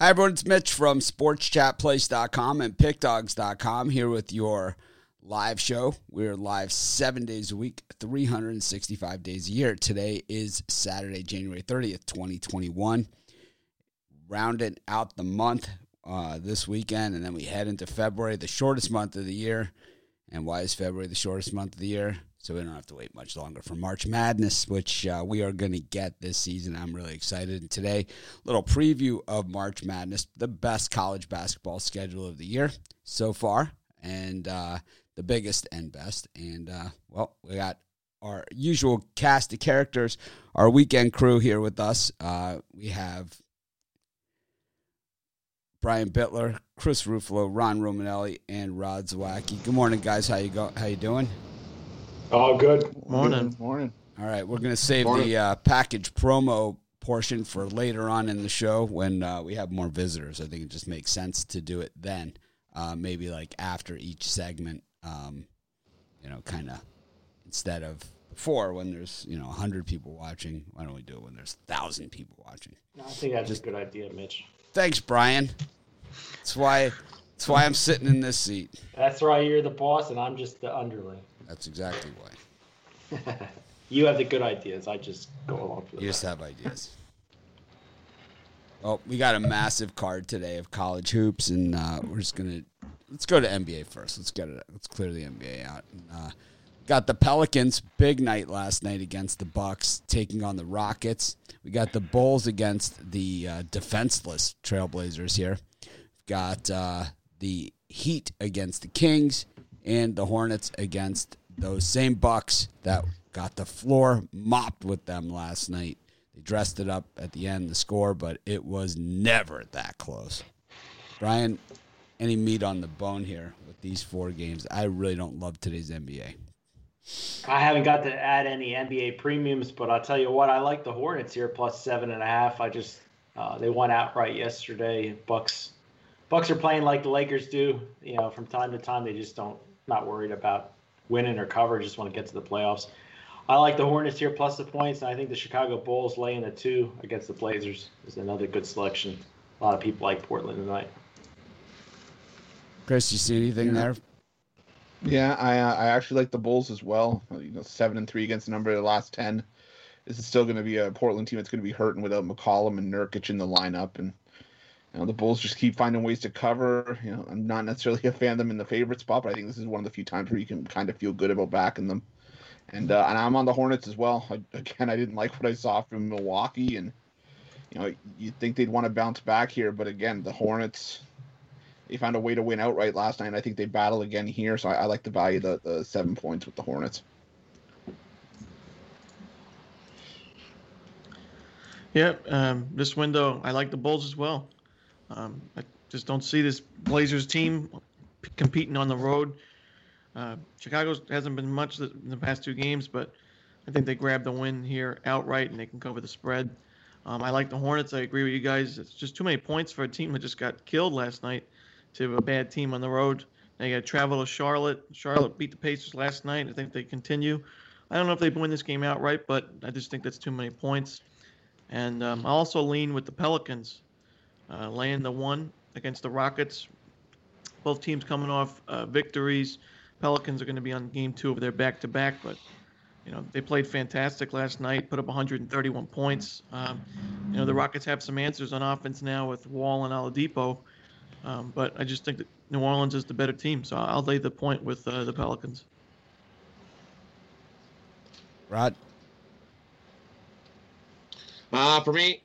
Hi, everyone. It's Mitch from SportsChatPlace.com and PickDogs.com here with your live show. We're live seven days a week, 365 days a year. Today is Saturday, January 30th, 2021. Rounding out the month uh, this weekend, and then we head into February, the shortest month of the year. And why is February the shortest month of the year? So we don't have to wait much longer for March Madness, which uh, we are going to get this season. I'm really excited. And today, little preview of March Madness, the best college basketball schedule of the year so far, and uh, the biggest and best. And uh, well, we got our usual cast of characters, our weekend crew here with us. Uh, we have Brian Bitler, Chris Ruffalo, Ron Romanelli, and Rod Zawacki. Good morning, guys. How you go? How you doing? Oh, good. Morning. Good morning. All right, we're going to save the uh, package promo portion for later on in the show when uh, we have more visitors. I think it just makes sense to do it then, uh, maybe like after each segment. Um, you know, kind of instead of before when there's you know hundred people watching. Why don't we do it when there's thousand people watching? No, I think that's just, a good idea, Mitch. Thanks, Brian. That's why. That's why I'm sitting in this seat. That's why you're the boss and I'm just the underling. That's exactly why. you have the good ideas. I just go along for the You just have ideas. Oh, we got a massive card today of college hoops, and uh, we're just gonna let's go to NBA first. Let's get it. Let's clear the NBA out. And, uh, got the Pelicans big night last night against the Bucks, taking on the Rockets. We got the Bulls against the uh, defenseless Trailblazers here. We've got uh, the Heat against the Kings and the Hornets against those same Bucks that got the floor mopped with them last night. They dressed it up at the end, the score, but it was never that close. Brian, any meat on the bone here with these four games? I really don't love today's NBA. I haven't got to add any NBA premiums, but I'll tell you what, I like the Hornets here plus seven and a half. I just uh, they won outright yesterday. Bucks Bucks are playing like the Lakers do. You know, from time to time they just don't not worried about winning or cover. Just want to get to the playoffs. I like the Hornets here plus the points. And I think the Chicago Bulls laying the two against the Blazers is another good selection. A lot of people like Portland tonight. Chris, you see anything yeah. there? Yeah, I uh, I actually like the Bulls as well. You know, seven and three against the number of the last ten. This is still going to be a Portland team that's going to be hurting without McCollum and Nurkic in the lineup, and you know, the Bulls just keep finding ways to cover. You know, I'm not necessarily a fan of them in the favorite spot, but I think this is one of the few times where you can kind of feel good about backing them. And uh, and I'm on the Hornets as well. I, again, I didn't like what I saw from Milwaukee, and you know, you'd think they'd want to bounce back here, but again, the Hornets they found a way to win outright last night. I think they battle again here, so I, I like the value the, the seven points with the Hornets. Yep, um, this window, I like the Bulls as well. Um, I just don't see this Blazers team competing on the road. Uh, Chicago hasn't been much in the past two games, but I think they grab the win here outright and they can cover the spread. Um, I like the Hornets. I agree with you guys. It's just too many points for a team that just got killed last night to a bad team on the road. They got to travel to Charlotte. Charlotte beat the Pacers last night. I think they continue. I don't know if they win this game outright, but I just think that's too many points. And um, I also lean with the Pelicans uh, laying the one against the Rockets. Both teams coming off uh, victories. Pelicans are going to be on game two of their back to back, but you know they played fantastic last night, put up 131 points. Um, you know the Rockets have some answers on offense now with Wall and Oladipo, um, but I just think that New Orleans is the better team, so I'll lay the point with uh, the Pelicans. Rod. Uh, for me,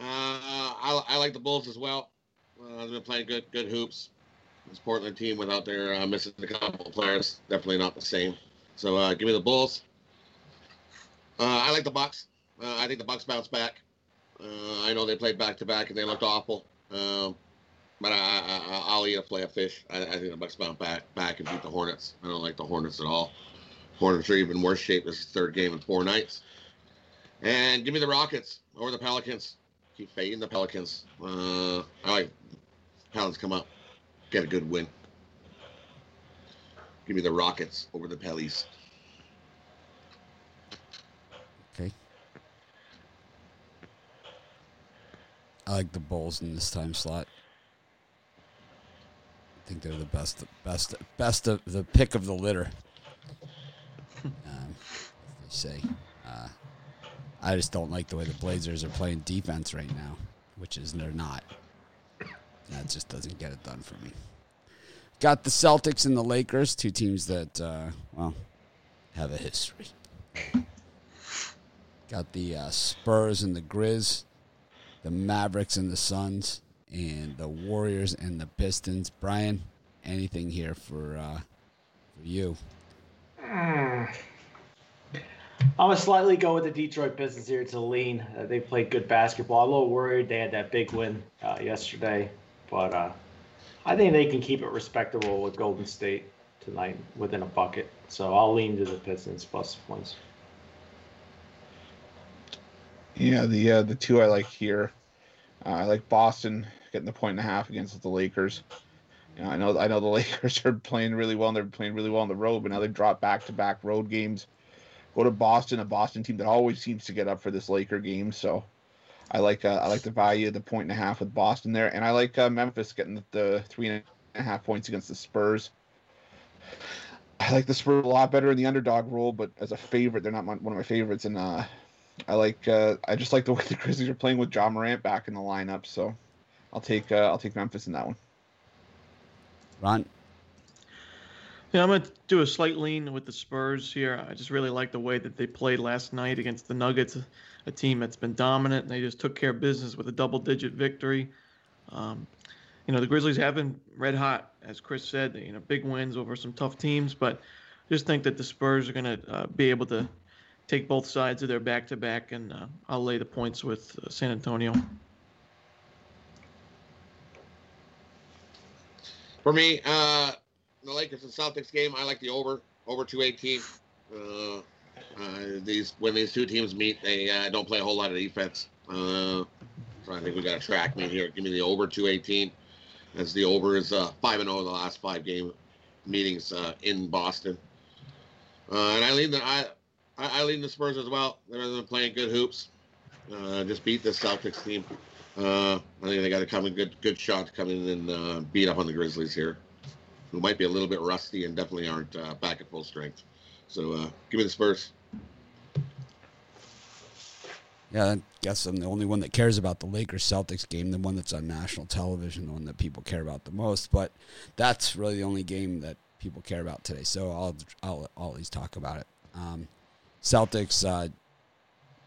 uh, I, I like the Bulls as well. Uh, they've been playing good good hoops. This Portland team without their uh, missing a couple players, definitely not the same. So uh, give me the Bulls. Uh, I like the Bucks. Uh, I think the Bucks bounce back. Uh, I know they played back to back and they looked awful, um, but I, I, will eat a play of fish. I, I, think the Bucks bounce back back and beat the Hornets. I don't like the Hornets at all. Hornets are even worse shape. This is third game in four nights. And give me the Rockets over the Pelicans keep fading the Pelicans. Uh, I like Pelicans come up, get a good win. Give me the Rockets over the Pellies. Okay. I like the Bulls in this time slot. I think they're the best, best, best of the pick of the litter. Um, they say. I just don't like the way the Blazers are playing defense right now, which is they're not. That just doesn't get it done for me. Got the Celtics and the Lakers, two teams that, uh, well, have a history. Got the uh, Spurs and the Grizz, the Mavericks and the Suns, and the Warriors and the Pistons. Brian, anything here for uh, for you? I'm gonna slightly go with the Detroit Pistons here to lean. Uh, they played good basketball. I'm a little worried they had that big win uh, yesterday, but uh, I think they can keep it respectable with Golden State tonight within a bucket. So I'll lean to the Pistons plus points. Yeah, the uh, the two I like here, uh, I like Boston getting the point and a half against the Lakers. You know, I know I know the Lakers are playing really well and they're playing really well on the road, but now they've dropped back to back road games. Go to Boston, a Boston team that always seems to get up for this Laker game. So I like uh, I like the value of the point and a half with Boston there, and I like uh, Memphis getting the, the three and a half points against the Spurs. I like the Spurs a lot better in the underdog role, but as a favorite, they're not my, one of my favorites, and uh, I like uh, I just like the way the Grizzlies are playing with Ja Morant back in the lineup. So I'll take uh, I'll take Memphis in that one. Ron? Yeah, I'm going to do a slight lean with the Spurs here. I just really like the way that they played last night against the Nuggets, a team that's been dominant. And they just took care of business with a double digit victory. Um, you know, the Grizzlies have been red hot, as Chris said, you know, big wins over some tough teams. But just think that the Spurs are going to uh, be able to take both sides of their back to back. And uh, I'll lay the points with uh, San Antonio. For me, uh, the Lakers and Celtics game, I like the over over 218. Uh, uh, these when these two teams meet, they uh, don't play a whole lot of defense. Uh, so I think we got a track meet here. Give me the over 218, as the over is uh, five and zero in the last five game meetings uh, in Boston. Uh, and I lean the I, I lean the Spurs as well. They're playing good hoops. Uh, just beat the Celtics team. Uh, I think they got to come in good good shot come in and beat up on the Grizzlies here who might be a little bit rusty and definitely aren't uh, back at full strength. So uh, give me the Spurs. Yeah, I guess I'm the only one that cares about the Lakers Celtics game, the one that's on national television, the one that people care about the most. But that's really the only game that people care about today. So I'll I'll, I'll always talk about it. Um, Celtics uh,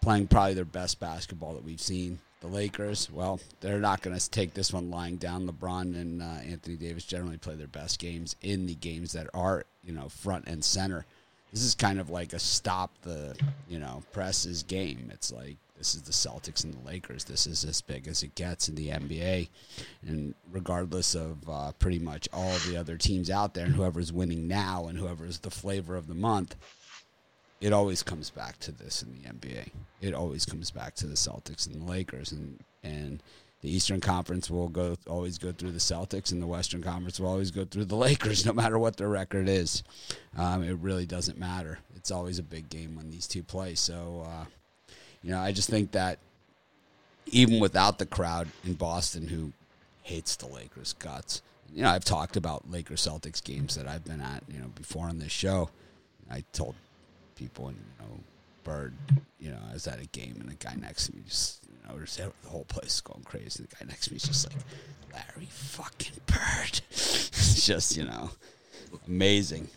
playing probably their best basketball that we've seen. The Lakers, well, they're not going to take this one lying down. LeBron and uh, Anthony Davis generally play their best games in the games that are, you know, front and center. This is kind of like a stop the, you know, presses game. It's like this is the Celtics and the Lakers. This is as big as it gets in the NBA, and regardless of uh, pretty much all the other teams out there, and whoever's winning now, and whoever's the flavor of the month, it always comes back to this in the NBA. It always comes back to the Celtics and the Lakers, and and the Eastern Conference will go always go through the Celtics, and the Western Conference will always go through the Lakers, no matter what their record is. Um, it really doesn't matter. It's always a big game when these two play. So, uh, you know, I just think that even without the crowd in Boston, who hates the Lakers guts, you know, I've talked about Lakers Celtics games that I've been at, you know, before on this show. I told people and you know Bird, you know, I was at a game and the guy next to me just you know just the whole place is going crazy. The guy next to me is just like Larry fucking Bird. it's just you know amazing.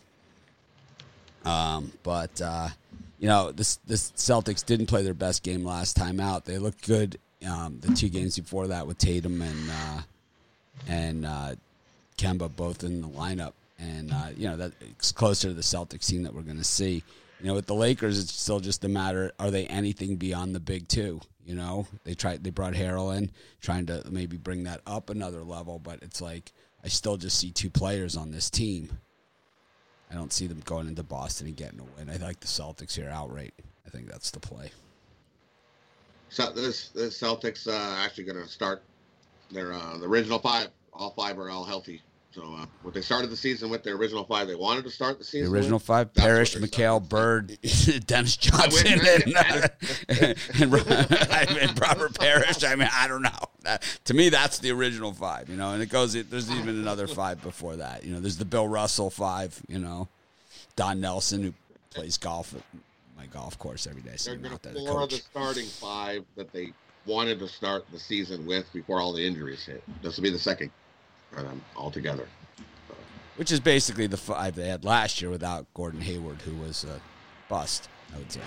Um, but uh, you know this this Celtics didn't play their best game last time out. They looked good um, the two games before that with Tatum and uh, and uh, Kemba both in the lineup and uh, you know that's closer to the Celtics team that we're going to see. You know, with the Lakers, it's still just a matter: are they anything beyond the big two? You know, they tried they brought Harrell in, trying to maybe bring that up another level, but it's like I still just see two players on this team. I don't see them going into Boston and getting a win. I like the Celtics here outright. I think that's the play. So this the Celtics uh, actually going to start their uh, the original five. All five are all healthy. So uh, what they started the season with, their original five they wanted to start the season. With. The original with, five: Parish, McHale, Bird, Dennis Johnson, and, uh, and, Ro- and Robert Parish. I mean, I don't know. That, to me, that's the original five. You know, and it goes. There's even another five before that. You know, there's the Bill Russell five. You know, Don Nelson who plays golf at my golf course every day. So They're going to floor the starting five that they wanted to start the season with before all the injuries hit. This will be the second for them altogether. which is basically the five they had last year without Gordon Hayward, who was a bust. I would say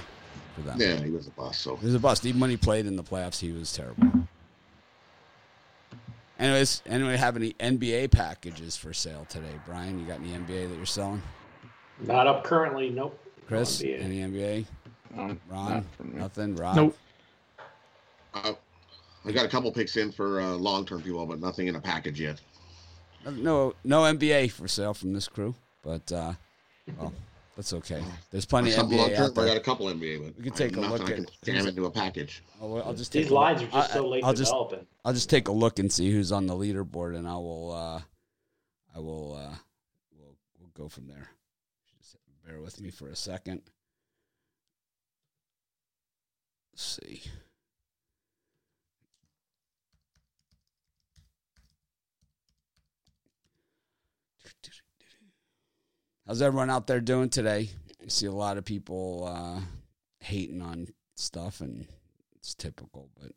for them. Yeah, he was a bust. So He was a bust. Even when he played in the playoffs, he was terrible. Anyways, anybody have any NBA packages for sale today? Brian, you got any NBA that you're selling? Not up currently. Nope. Chris, NBA. any NBA? Um, Ron, not nothing. Rob, Nope. uh, I got a couple picks in for uh, long-term people, but nothing in a package yet. No, no NBA for sale from this crew. But uh, well, that's okay. There's plenty of Something NBA long-term, out I got a couple NBA, but We can take a look I at- can jam into a package. I'll, I'll just take These a look. lines are just I- so late I'll just developing. I'll just take a look and see who's on the leaderboard, and I will uh, I will uh, we'll we'll go from there. Just bear with me for a second. Let's see. How's everyone out there doing today? I see a lot of people uh, hating on stuff, and it's typical, but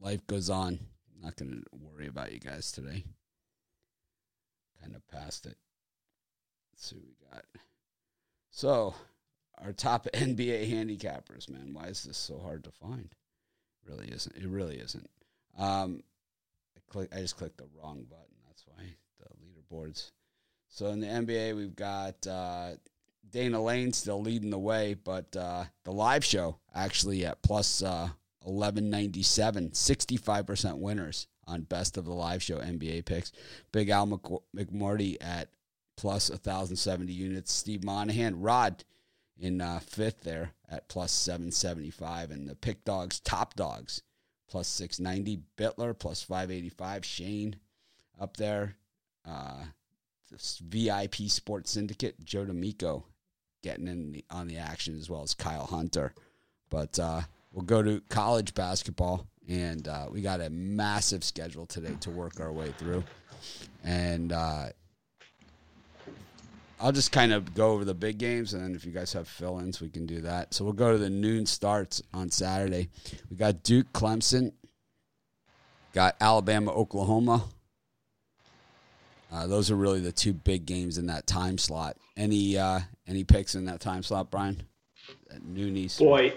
life goes on. I'm not going to worry about you guys today. Kind of past it. Let's see what we got. So, our top NBA handicappers, man. Why is this so hard to find? Really isn't. It really isn't. Um, I click. I just clicked the wrong button. That's why the leaderboards. So in the NBA, we've got uh, Dana Lane still leading the way, but uh, the live show actually at plus uh, 1197, 65% winners on best of the live show NBA picks. Big Al Mc- McMordie at plus 1,070 units. Steve Monahan, Rod in uh, fifth there at plus 775. And the pick dogs, top dogs, plus 690. Bitler plus 585. Shane up there. Uh, VIP Sports Syndicate, Joe D'Amico getting in the, on the action as well as Kyle Hunter. But uh, we'll go to college basketball, and uh, we got a massive schedule today to work our way through. And uh, I'll just kind of go over the big games, and then if you guys have fill ins, we can do that. So we'll go to the noon starts on Saturday. We got Duke, Clemson, got Alabama, Oklahoma. Uh, those are really the two big games in that time slot. Any uh, any picks in that time slot, Brian? At noon East. Boy,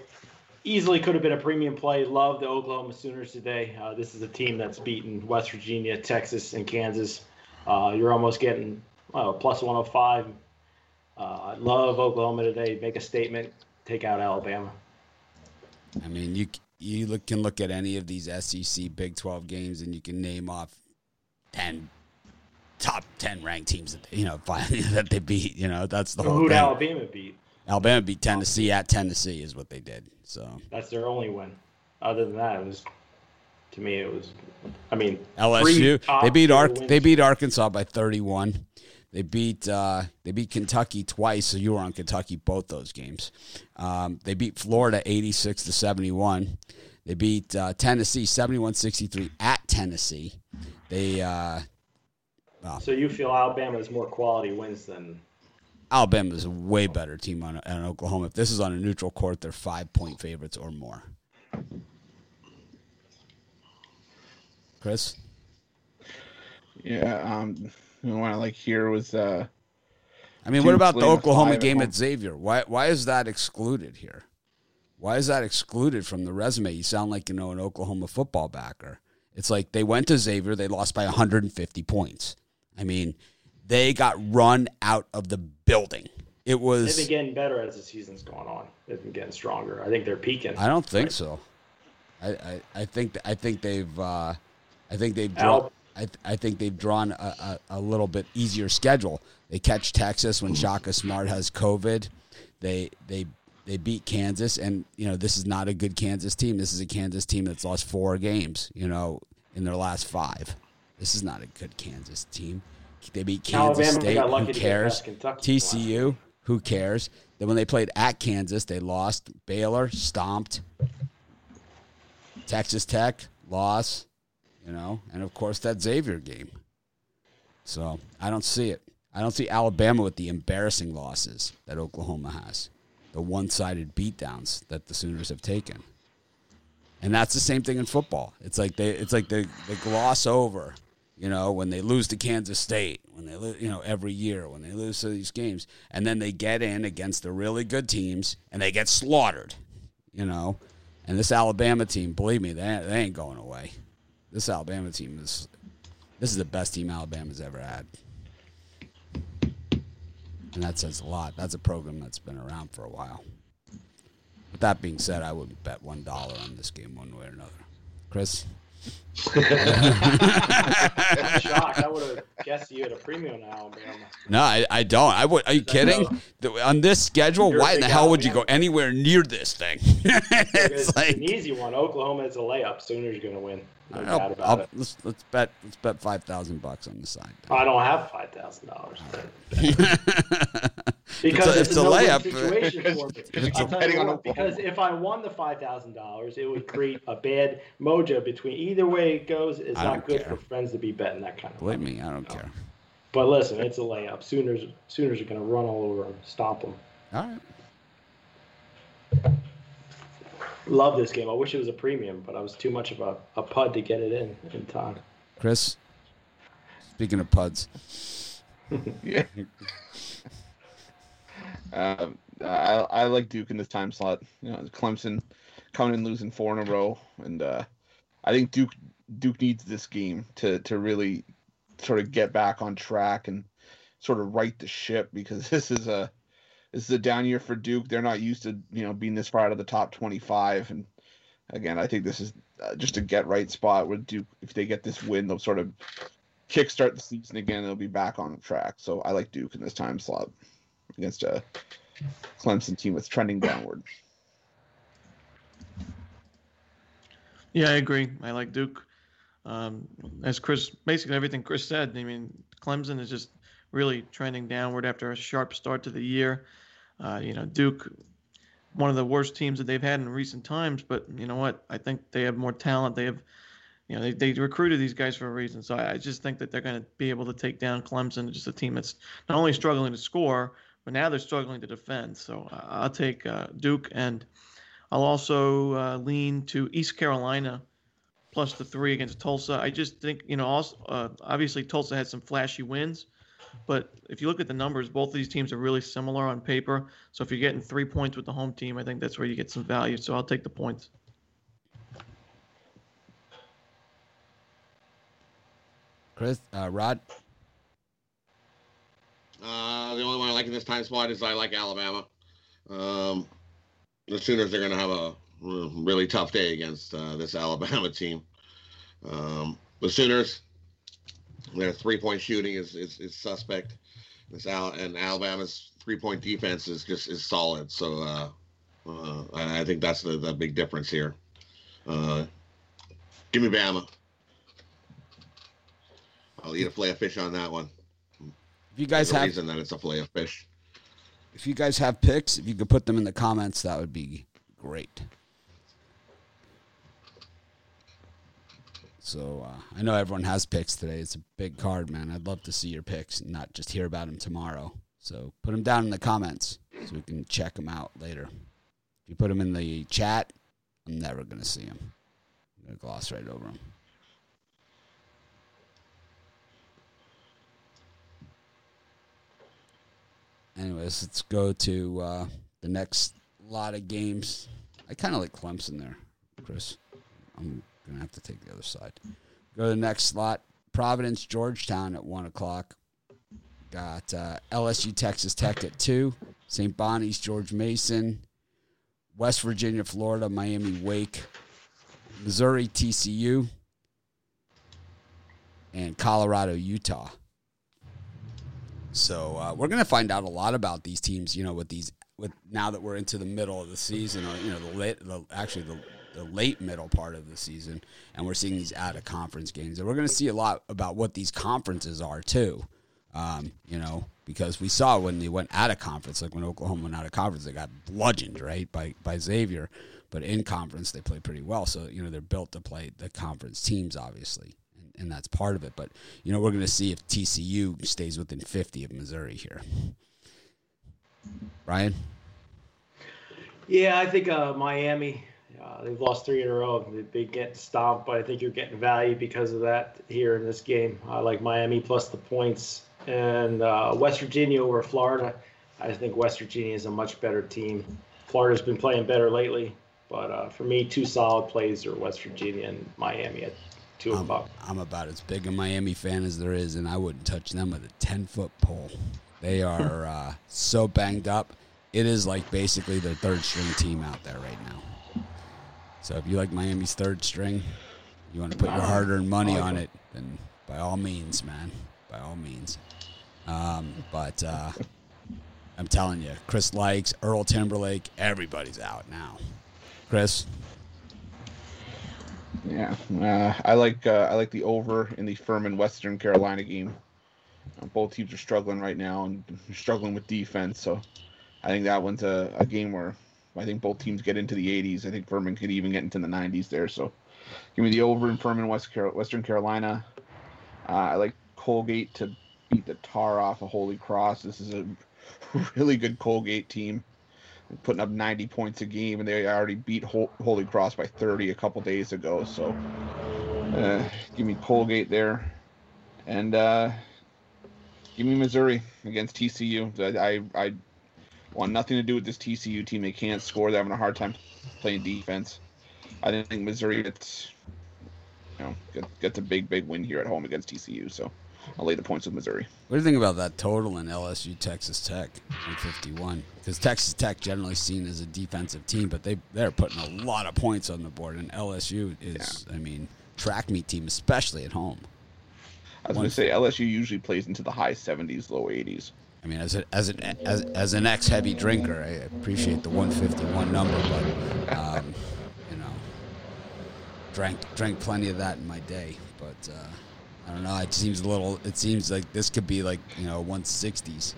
easily could have been a premium play. Love the Oklahoma Sooners today. Uh, this is a team that's beaten West Virginia, Texas, and Kansas. Uh, you're almost getting uh, plus 105. Uh, I love Oklahoma today. Make a statement. Take out Alabama. I mean, you you look, can look at any of these SEC Big Twelve games, and you can name off ten top ten ranked teams that you know that they beat. You know, that's the whole thing. Alabama beat? Alabama beat Tennessee at Tennessee is what they did. So That's their only win. Other than that, it was to me it was. I mean, LSU they beat Ark they beat Arkansas by thirty one. They beat uh, they beat Kentucky twice, so you were on Kentucky both those games. Um, they beat Florida eighty six to seventy one. They beat uh, Tennessee 71-63 at Tennessee. They uh, So you feel Alabama has more quality wins than Alabama's a way better team on, on Oklahoma. If this is on a neutral court, they're five point favorites or more. Chris, Yeah, um, the one I like here was uh, I mean, what about the Oklahoma five at game at Xavier? Why why is that excluded here? Why is that excluded from the resume? You sound like you know an Oklahoma football backer. It's like they went to Xavier, they lost by 150 points. I mean, they got run out of the building. It was. they've been getting better as the season's going on. They've been getting stronger. I think they're peaking. I don't think so. I, I, I think I think they've uh, I think they've drawn I, I think they've drawn a, a, a little bit easier schedule. They catch Texas when Shaka Smart has COVID. They they they beat Kansas, and you know this is not a good Kansas team. This is a Kansas team that's lost four games. You know in their last five. This is not a good Kansas team. They beat Kansas Alabama State. Who cares? TCU. Who cares? Then when they played at Kansas, they lost. Baylor stomped. Texas Tech lost. You know, and of course that Xavier game. So I don't see it. I don't see Alabama with the embarrassing losses that Oklahoma has, the one-sided beatdowns that the Sooners have taken. And that's the same thing in football. It's like they it's like they, they gloss over, you know, when they lose to Kansas State, when they lo- you know every year when they lose to these games, and then they get in against the really good teams and they get slaughtered, you know. And this Alabama team, believe me, they, they ain't going away. This Alabama team is this is the best team Alabama's ever had. And that says a lot. That's a program that's been around for a while. With that being said, I wouldn't bet one dollar on this game one way or another. Chris, shocked. I would have guessed you at a premium on Alabama. no, I, I don't. I would. Are you kidding? The- On this schedule, You're why in the hell would you go anywhere near this thing? It's, it's like an easy one. Oklahoma is a layup. Sooners going to win. No doubt about I'll, it. let's let's bet let's bet five thousand bucks on the side. I don't have five thousand dollars because a- it's, it's a, a layup. situation for me. It's I'll a- tell betting you on what, because if I won the five thousand dollars, it would create a bad mojo between either way it goes. It's I not good care. for friends to be betting that kind of. Believe money. me, I don't care. But listen, it's a layup. Sooners, Sooners are going to run all over them, stomp them. All right. Love this game. I wish it was a premium, but I was too much of a, a pud to get it in in time. Chris, speaking of puds, Yeah. Um, I I like Duke in this time slot. You know, Clemson coming and losing four in a row, and uh, I think Duke Duke needs this game to to really sort of get back on track and sort of right the ship because this is a this is a down year for Duke. They're not used to you know being this far out of the top twenty five, and again, I think this is uh, just a get right spot where Duke, if they get this win, they'll sort of kickstart the season again. They'll be back on track. So I like Duke in this time slot against a Clemson team that's trending downward. Yeah, I agree. I like Duke. Um, as Chris, basically everything Chris said. I mean, Clemson is just really trending downward after a sharp start to the year. Uh, you know, Duke, one of the worst teams that they've had in recent times. But you know what? I think they have more talent. They have, you know, they, they recruited these guys for a reason. So I, I just think that they're going to be able to take down Clemson, just a team that's not only struggling to score, but now they're struggling to defend. So uh, I'll take uh, Duke and. I'll also uh, lean to East Carolina plus the three against Tulsa. I just think, you know, also, uh, obviously Tulsa had some flashy wins, but if you look at the numbers, both of these teams are really similar on paper. So if you're getting three points with the home team, I think that's where you get some value. So I'll take the points. Chris, uh, Rod, Uh, the only one I like in this time spot is I like Alabama. Um, the Sooners are going to have a really tough day against uh, this Alabama team. Um, the Sooners, their three-point shooting is, is, is suspect. This Al- and Alabama's three-point defense is just is solid. So uh, uh, I think that's the, the big difference here. Uh, give me Bama. I'll eat a fillet of fish on that one. If you guys There's have reason that it's a fillet of fish. if you guys have picks, if you could put them in the comments, that would be great. So uh, I know everyone has picks today. It's a big card, man. I'd love to see your picks and not just hear about them tomorrow. So put them down in the comments so we can check them out later. If you put them in the chat, I'm never gonna see them. I'm gonna gloss right over them. Anyways, let's go to uh, the next lot of games. I kind of like Clemson there, Chris. I'm gonna have to take the other side. Go to the next slot. Providence, Georgetown at one o'clock. Got uh, LSU, Texas Tech at two. St. Bonnie's, George Mason. West Virginia, Florida, Miami, Wake. Missouri, TCU. And Colorado, Utah. So uh, we're going to find out a lot about these teams. You know, with these with now that we're into the middle of the season, or you know, the late, the, actually the the late middle part of the season, and we're seeing these out of conference games, and we're going to see a lot about what these conferences are too. Um, you know, because we saw when they went out of conference, like when Oklahoma went out of conference, they got bludgeoned right by by Xavier. But in conference, they play pretty well. So you know they're built to play the conference teams, obviously, and, that's part of it. But you know we're going to see if TCU stays within 50 of Missouri here. Ryan. Yeah, I think uh, Miami. Uh, they've lost three in a row. Been getting stomped, but I think you're getting value because of that here in this game. I like Miami plus the points and uh, West Virginia over Florida. I think West Virginia is a much better team. Florida's been playing better lately, but uh, for me, two solid plays are West Virginia and Miami at two I'm, o'clock. I'm about as big a Miami fan as there is, and I wouldn't touch them with a 10 foot pole. They are uh, so banged up. It is like basically their third string team out there right now. So if you like Miami's third string, you want to put your hard earned money on it, then by all means, man. By all means. Um, but uh, I'm telling you, Chris likes Earl Timberlake. Everybody's out now. Chris, Yeah, uh, I like uh, I like the over in the Furman Western Carolina game. Uh, both teams are struggling right now and struggling with defense, so I think that one's a, a game where I think both teams get into the 80s. I think Furman could even get into the 90s there. So give me the over in Furman West Car- Western Carolina. Uh, I like Colgate to beat the tar off of Holy Cross. This is a really good Colgate team putting up 90 points a game, and they already beat Hol- Holy Cross by 30 a couple days ago. So, uh, give me Colgate there, and uh, give me Missouri against TCU. I, I I want nothing to do with this TCU team. They can't score. They're having a hard time playing defense. I didn't think Missouri gets you know get, gets a big big win here at home against TCU. So. I'll lay the points with Missouri. What do you think about that total in LSU Texas Tech 151? Because Texas Tech generally seen as a defensive team, but they they're putting a lot of points on the board, and LSU is, yeah. I mean, track meet team, especially at home. I was going to say LSU usually plays into the high 70s, low 80s. I mean, as a, as an as, as an ex heavy drinker, I appreciate the 151 number, but um, you know, drank drank plenty of that in my day, but. Uh, I don't know. It seems a little. It seems like this could be like you know 160s.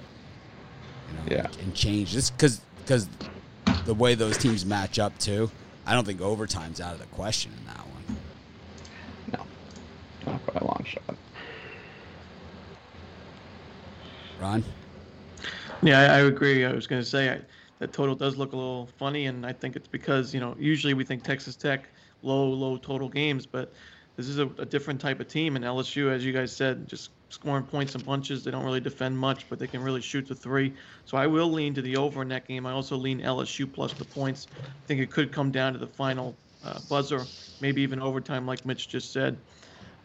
You know, yeah. And change just because because the way those teams match up too. I don't think overtime's out of the question in that one. No, not by a long shot. Ron. Yeah, I, I agree. I was going to say I, that total does look a little funny, and I think it's because you know usually we think Texas Tech low low total games, but this is a, a, different type of team. And LSU, as you guys said, just scoring points and bunches. They don't really defend much, but they can really shoot the three. So I will lean to the over in that game. I also lean LSU plus the points. I think it could come down to the final uh, buzzer, maybe even overtime, like Mitch just said.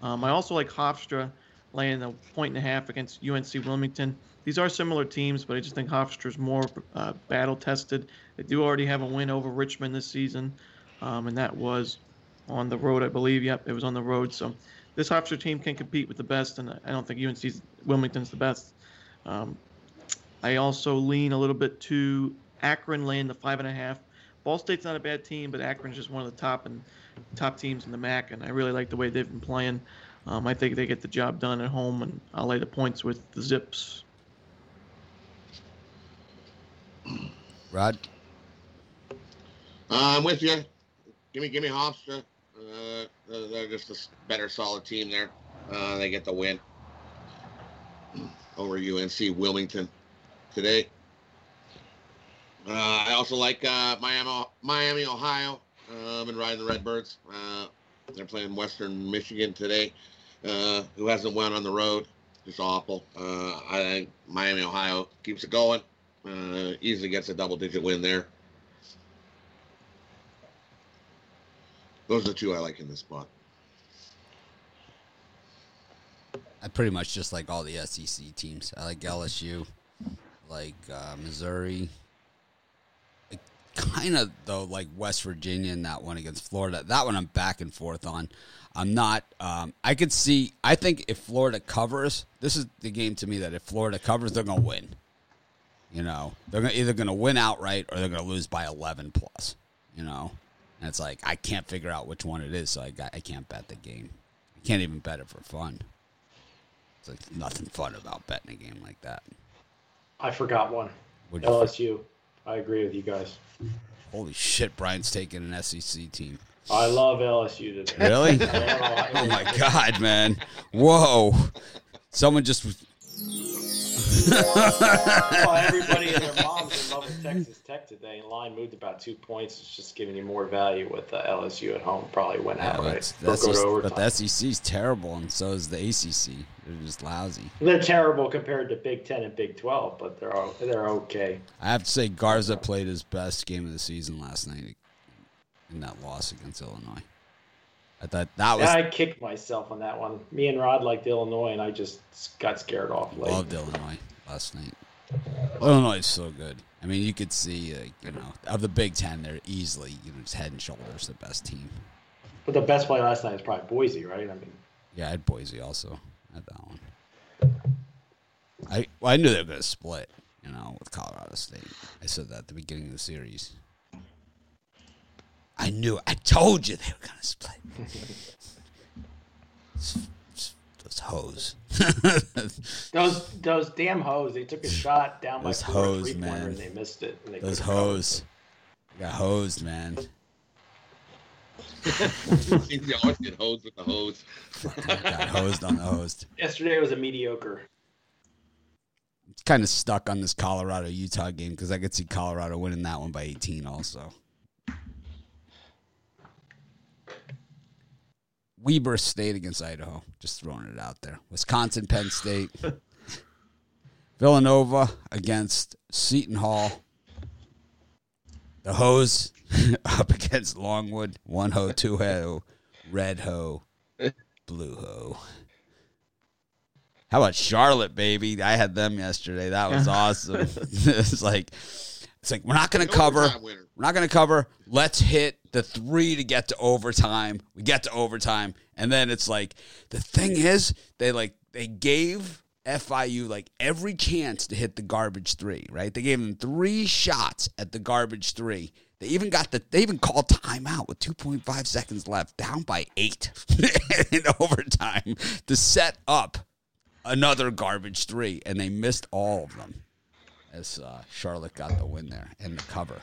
Um, I also like Hofstra laying a point and a half against UNC Wilmington. These are similar teams, but I just think Hofstra's more uh, battle tested. They do already have a win over Richmond this season, um, and that was on the road, I believe. Yep, it was on the road. So this Hofstra team can compete with the best, and I don't think UNC Wilmington's the best. Um, I also lean a little bit to Akron laying the five and a half. Ball State's not a bad team, but Akron's just one of the top and top teams in the MAC, and I really like the way they've been playing. Um, I think they get the job done at home, and I'll lay the points with the Zips. Rod, uh, I'm with you. Give me, give me Hofstra. Uh, they're just a better, solid team there. Uh, they get the win over UNC Wilmington today. Uh, I also like uh, Miami, Miami, Ohio. Uh, I've been riding the Redbirds. Uh, they're playing Western Michigan today. Who hasn't won on the road? Just awful. I think Miami, Ohio keeps it going. Easily gets a double-digit win there. Those are the two I like in this spot. I pretty much just like all the SEC teams. I like LSU, like uh, Missouri. Kind of though, like West Virginia and that one against Florida. That one I'm back and forth on. I'm not. Um, I could see. I think if Florida covers, this is the game to me that if Florida covers, they're gonna win. You know, they're either gonna win outright or they're gonna lose by 11 plus. You know, and it's like I can't figure out which one it is, so I got I can't bet the game. I can't even bet it for fun. It's like nothing fun about betting a game like that. I forgot one. You- LSU. I agree with you guys. holy shit, Brian's taking an SEC team. I love LSU today. Really? Oh my god, man! Whoa! Someone just Well, everybody and their moms in love with Texas Tech today. Line moved about two points. It's just giving you more value with uh, LSU at home. Probably went Yeah, out but, right. that's just- but the SEC's terrible, and so is the ACC. They're just lousy. They're terrible compared to Big Ten and Big Twelve, but they're o- they're okay. I have to say, Garza played his best game of the season last night in that loss against Illinois. I thought that was Yeah, I kicked myself on that one. Me and Rod liked Illinois, and I just got scared off late. loved Illinois last night. Illinois is so good. I mean, you could see, like, you know, of the Big Ten, they're easily, you know, just head and shoulders the best team. But the best play last night was probably Boise, right? I mean, Yeah, I had Boise also at that one. I well, I knew they were going to split, you know, with Colorado State. I said that at the beginning of the series. I knew. I told you they were going to split. Those hoes. those those damn hoes. They took a shot down by Those four hoes, three pointer, man. and they missed it. They Those couldn't hoes. Got hosed, man. Seems you always get hosed with the hose. Got hosed on the host. Yesterday was a mediocre. Kind of stuck on this Colorado Utah game because I could see Colorado winning that one by 18 also. Weber State against Idaho. Just throwing it out there. Wisconsin, Penn State. Villanova against Seton Hall. The Hose up against Longwood. One ho, two ho, red ho, blue ho. How about Charlotte, baby? I had them yesterday. That was awesome. it's like it's like we're not going to cover. We're not going to cover. Let's hit the three to get to overtime. We get to overtime, and then it's like the thing is they like they gave FIU like every chance to hit the garbage three. Right? They gave them three shots at the garbage three. They even got the. They even called timeout with 2.5 seconds left, down by eight in overtime to set up another garbage three, and they missed all of them as uh, Charlotte got the win there and the cover.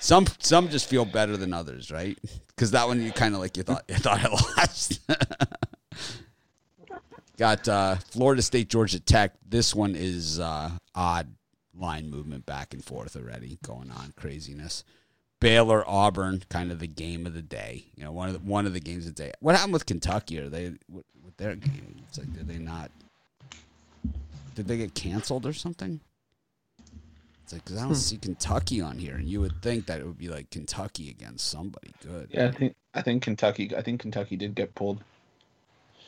Some some just feel better than others, right? Because that one you kind of like you thought you thought I lost. got uh, Florida State, Georgia Tech. This one is uh, odd line movement back and forth already going on, craziness. Baylor, Auburn, kind of the game of the day. You know, one of the, one of the games of the day. What happened with Kentucky? Are they with their game? It's like did they not? Did they get canceled or something? It's like because I don't see Kentucky on here, and you would think that it would be like Kentucky against somebody good. Yeah, I think I think Kentucky. I think Kentucky did get pulled.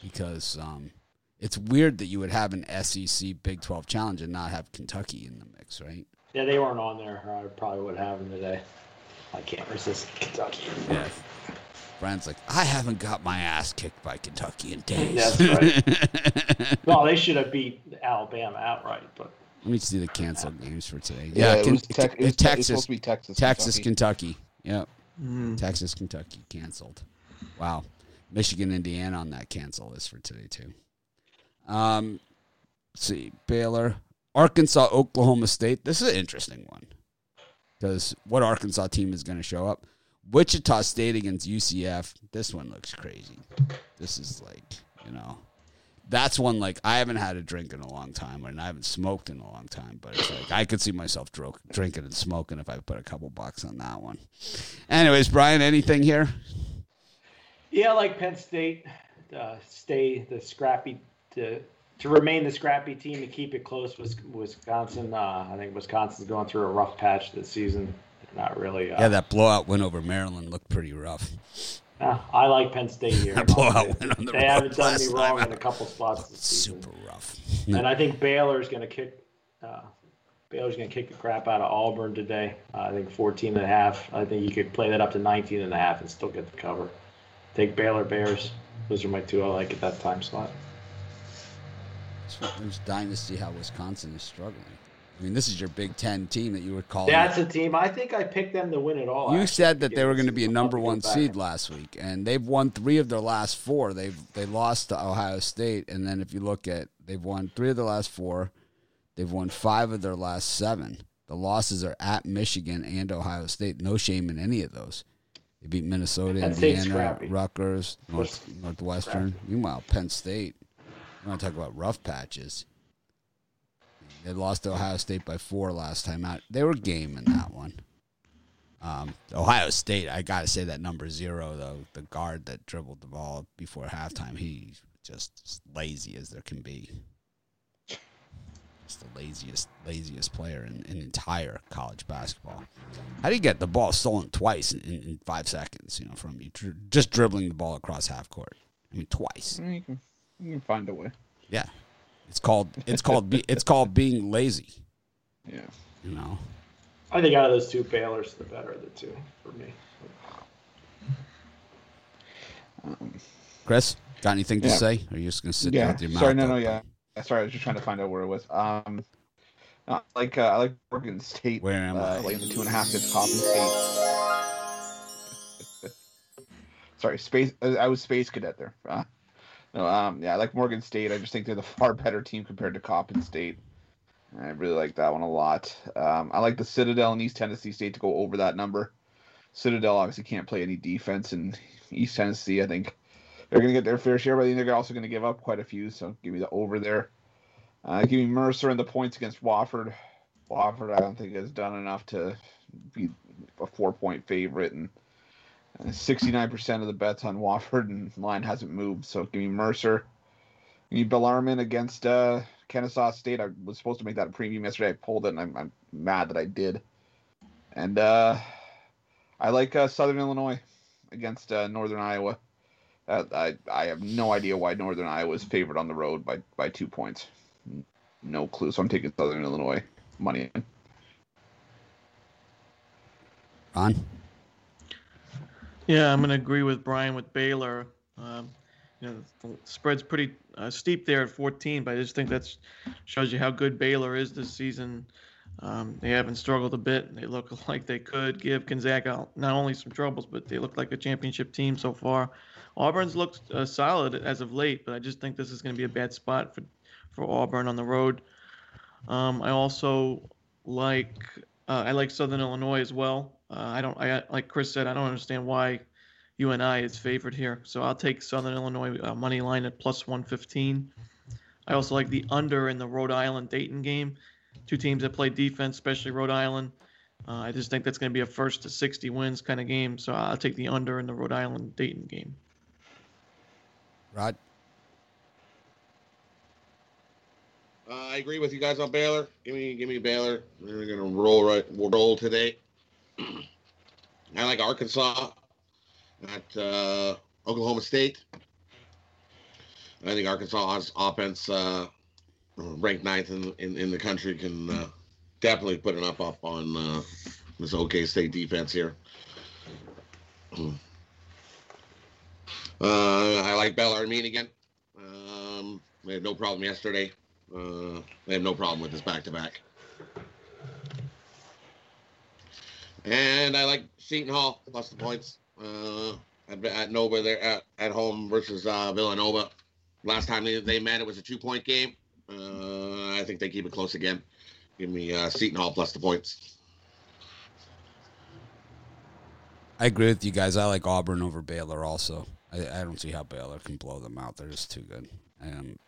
because um, it's weird that you would have an SEC Big Twelve challenge and not have Kentucky in the mix, right? Yeah, they weren't on there. or I probably would have them today. I can't resist Kentucky. Yeah. Brian's like, I haven't got my ass kicked by Kentucky in days. That's right. Well, they should have beat Alabama outright, but Let me see the canceled games for today. Yeah, Yeah, it Ken- was, Tech, it was, it was Texas, supposed to be Texas. Texas, Kentucky. Kentucky. Yep. Texas, Kentucky canceled. Wow. Michigan, Indiana on that cancel list for today too. Um, let's see Baylor, Arkansas, Oklahoma State. This is an interesting one because what Arkansas team is going to show up? Wichita State against UCF. This one looks crazy. This is like you know. That's one like I haven't had a drink in a long time, and I haven't smoked in a long time. But it's like I could see myself dro- drinking and smoking if I put a couple bucks on that one. Anyways, Brian, anything here? yeah, like Penn State uh, stay the scrappy to to remain the scrappy team to keep it close with Wisconsin. Uh, I think Wisconsin's going through a rough patch this season. They're not really. Uh, Yeah, that blowout win over Maryland looked pretty rough. Uh, I like Penn State here. Blowout win on the they haven't done me wrong in a couple spots this season. Super rough. And I think Baylor's going to kick. Uh, Baylor's going to kick the crap out of Auburn today. Uh, I think 14 and a half. I think you could play that up to 19 and a half and still get the cover. Take Baylor Bears. Those are my two I like at that time slot. To see how Wisconsin is struggling. I mean, this is your Big Ten team that you were calling. That's a team. I think I picked them to win it all. You actually, said that they were going to be a number have to go one back seed last week, and they've won three of their last four. They've they lost to Ohio State, and then if you look at they've won three of their last four, they've won five of their last seven. The losses are at Michigan and Ohio State. No shame in any of those. They beat Minnesota, Penn Indiana. Rutgers, North, Northwestern. Meanwhile, Penn State. You want to talk about rough patches? They lost to Ohio State by four last time out. They were game in that one. Um, Ohio State, I got to say that number zero, though, the guard that dribbled the ball before halftime, he's just as lazy as there can be. Just the laziest, laziest player in, in entire college basketball. How do you get the ball stolen twice in, in five seconds? You know, from you just dribbling the ball across half court. I mean, twice. You can, you can find a way. Yeah, it's called it's called be, it's called being lazy. Yeah. You know. I think out of those two, Baylor's the better of the two for me. Um, Chris, got anything to Yeah. say? Or are you just gonna sit there yeah. with your mouth? Sorry, no, no, open? yeah. Yeah, Sorry, I was just trying to find out where it was. Um, I like uh, I like Morgan State. Where am uh, I? Laying the two and a half against Coppin State. Sorry, space. uh, I was space cadet there. Uh, no, um, yeah, I like Morgan State. I just think they're the far better team compared to Coppin State. I really like that one a lot. Um, I like the Citadel and East Tennessee State to go over that number. Citadel obviously can't play any defense, and East Tennessee, I think they're going to get their fair share, but I think they're also going to give up quite a few. So give me the over there. Uh, give me Mercer and the points against Wofford. Wofford, I don't think has done enough to be a four-point favorite, and sixty-nine percent of the bets on Wofford and line hasn't moved. So give me Mercer. Give me Bellarmine against uh, Kennesaw State. I was supposed to make that a premium yesterday. I pulled it, and I'm, I'm mad that I did. And uh, I like uh, Southern Illinois against uh, Northern Iowa. Uh, I I have no idea why Northern Iowa is favored on the road by by two points. No clue. So I'm taking Southern Illinois money. in. Ron, Yeah, I'm going to agree with Brian with Baylor. Um, you know, the spread's pretty uh, steep there at 14, but I just think that shows you how good Baylor is this season. Um, they haven't struggled a bit. They look like they could give Gonzaga not only some troubles, but they look like a championship team so far. Auburn's looked uh, solid as of late, but I just think this is going to be a bad spot for, for Auburn on the road. Um, I also like uh, I like Southern Illinois as well. Uh, I don't I like Chris said I don't understand why UNI is favored here, so I'll take Southern Illinois uh, money line at plus 115. I also like the under in the Rhode Island Dayton game. Two teams that play defense, especially Rhode Island. Uh, I just think that's going to be a first to 60 wins kind of game, so I'll take the under in the Rhode Island Dayton game. Rod, Uh, I agree with you guys on Baylor. Give me, give me Baylor. We're gonna roll right, we'll roll today. I like Arkansas at uh, Oklahoma State. I think Arkansas' offense, uh, ranked ninth in, in in the country, can uh, definitely put an up up on uh, this OK State defense here. Uh, I like Bellarmine again. Um, they had no problem yesterday. Uh, they have no problem with this back to back. And I like Seton Hall plus the points. Uh, at, at Nova, they're at, at home versus uh, Villanova. Last time they, they met, it was a two point game. Uh, I think they keep it close again. Give me uh, Seton Hall plus the points. I agree with you guys. I like Auburn over Baylor also. I, I don't see how Baylor can blow them out. They're just too good. Um,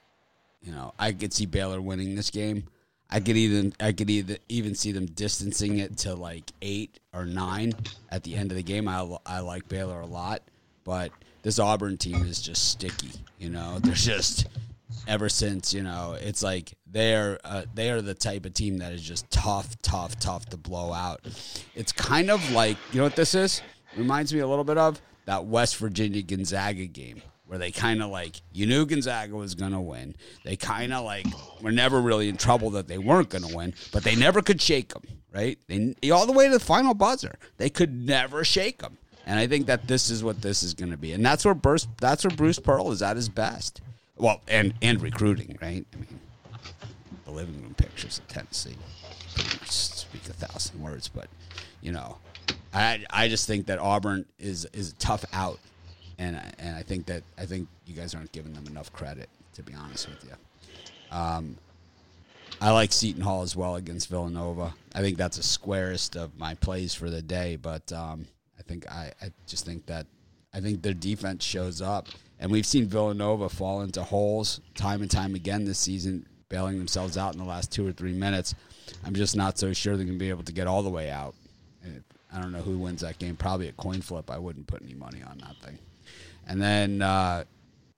you know, I could see Baylor winning this game. I could even I could either even see them distancing it to like eight or nine at the end of the game. I, I like Baylor a lot, but this Auburn team is just sticky. You know, they're just ever since you know it's like they're uh, they are the type of team that is just tough, tough, tough to blow out. It's kind of like you know what this is. Reminds me a little bit of that West Virginia Gonzaga game where they kind of like you knew Gonzaga was going to win. They kind of like were never really in trouble that they weren't going to win, but they never could shake them. Right? They all the way to the final buzzer. They could never shake them. And I think that this is what this is going to be, and that's where Bruce, that's where Bruce Pearl is at his best. Well, and and recruiting, right? I mean, the living room pictures of Tennessee. speak a thousand words, but you know, I I just think that Auburn is is a tough out, and and I think that I think you guys aren't giving them enough credit to be honest with you. Um, I like Seton Hall as well against Villanova. I think that's the squarest of my plays for the day, but um, I think I, I just think that I think their defense shows up, and we've seen Villanova fall into holes time and time again this season, bailing themselves out in the last two or three minutes. I'm just not so sure they're going to be able to get all the way out. I don't know who wins that game. Probably a coin flip. I wouldn't put any money on that thing. And then uh,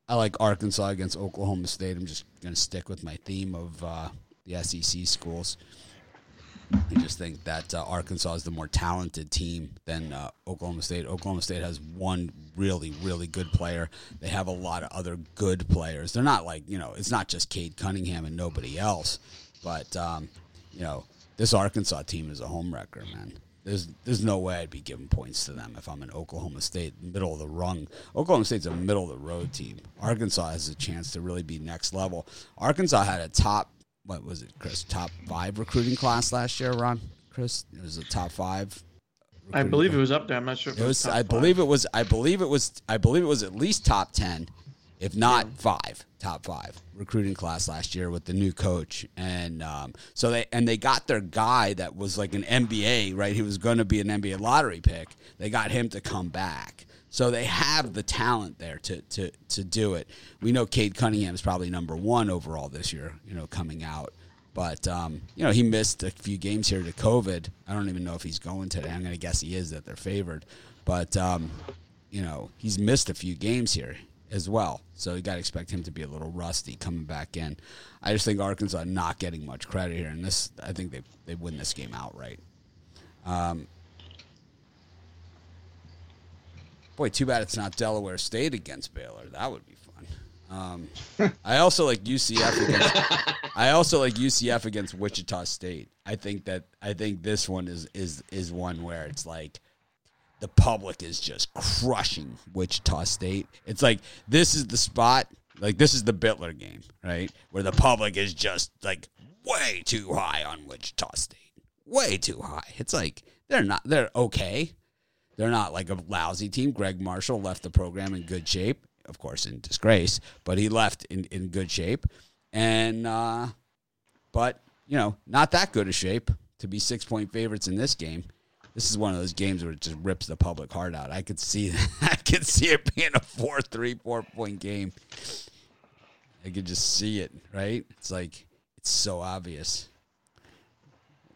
I like Arkansas against Oklahoma State. I'm just going to stick with my theme of uh, the SEC schools. I just think that uh, Arkansas is the more talented team than uh, Oklahoma State. Oklahoma State has one really, really good player. They have a lot of other good players. They're not like, you know, it's not just Cade Cunningham and nobody else. But, um, you know, this Arkansas team is a home wrecker, man. There's there's no way I'd be giving points to them if I'm in Oklahoma State, middle of the rung. Oklahoma State's a middle of the road team. Arkansas has a chance to really be next level. Arkansas had a top what was it, Chris? Top five recruiting class last year, Ron. Chris, it was a top five. I believe class. it was up there. I'm not sure. It, it was. I five. believe it was. I believe it was. I believe it was at least top ten, if not five, top five recruiting class last year with the new coach, and um, so they and they got their guy that was like an NBA, right? He was going to be an NBA lottery pick. They got him to come back. So they have the talent there to to to do it. We know Cade Cunningham is probably number one overall this year. You know, coming out. But um, you know he missed a few games here to COVID. I don't even know if he's going today. I'm going to guess he is that they're favored. But um, you know he's missed a few games here as well, so you got to expect him to be a little rusty coming back in. I just think Arkansas not getting much credit here, and this I think they they win this game outright. Um, Boy, too bad it's not Delaware State against Baylor. That would be fun. Um, I also like UCF against. I also like UCF against Wichita State. I think that I think this one is is is one where it's like the public is just crushing Wichita State. It's like this is the spot. Like this is the Bitler game, right? Where the public is just like way too high on Wichita State. Way too high. It's like they're not they're okay. They're not like a lousy team. Greg Marshall left the program in good shape, of course, in disgrace, but he left in, in good shape. And, uh, but, you know, not that good a shape to be six point favorites in this game. This is one of those games where it just rips the public heart out. I could see, I could see it being a four, three, four point game. I could just see it, right? It's like, it's so obvious.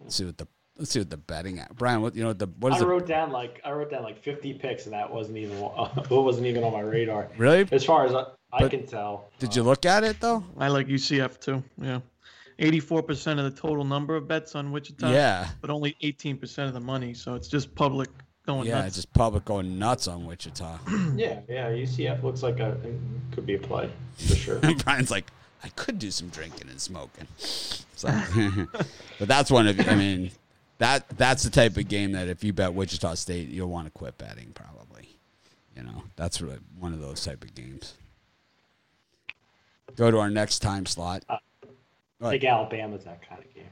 Let's see what the Let's see what the betting at. Brian, what you know the what is I wrote down like I wrote down like 50 picks and that wasn't even uh, it wasn't even on my radar. Really? As far as I, I can tell. Did you look at it though? I like UCF too. Yeah. 84% of the total number of bets on Wichita. Yeah. But only 18% of the money, so it's just public going yeah, nuts. just public going nuts on Wichita. yeah, yeah, UCF looks like a could be a play for sure. Brian's like I could do some drinking and smoking. So, but that's one of I mean that that's the type of game that if you bet Wichita State, you'll want to quit betting probably. You know, that's really one of those type of games. Go to our next time slot. Uh, I think Alabama's that kind of game.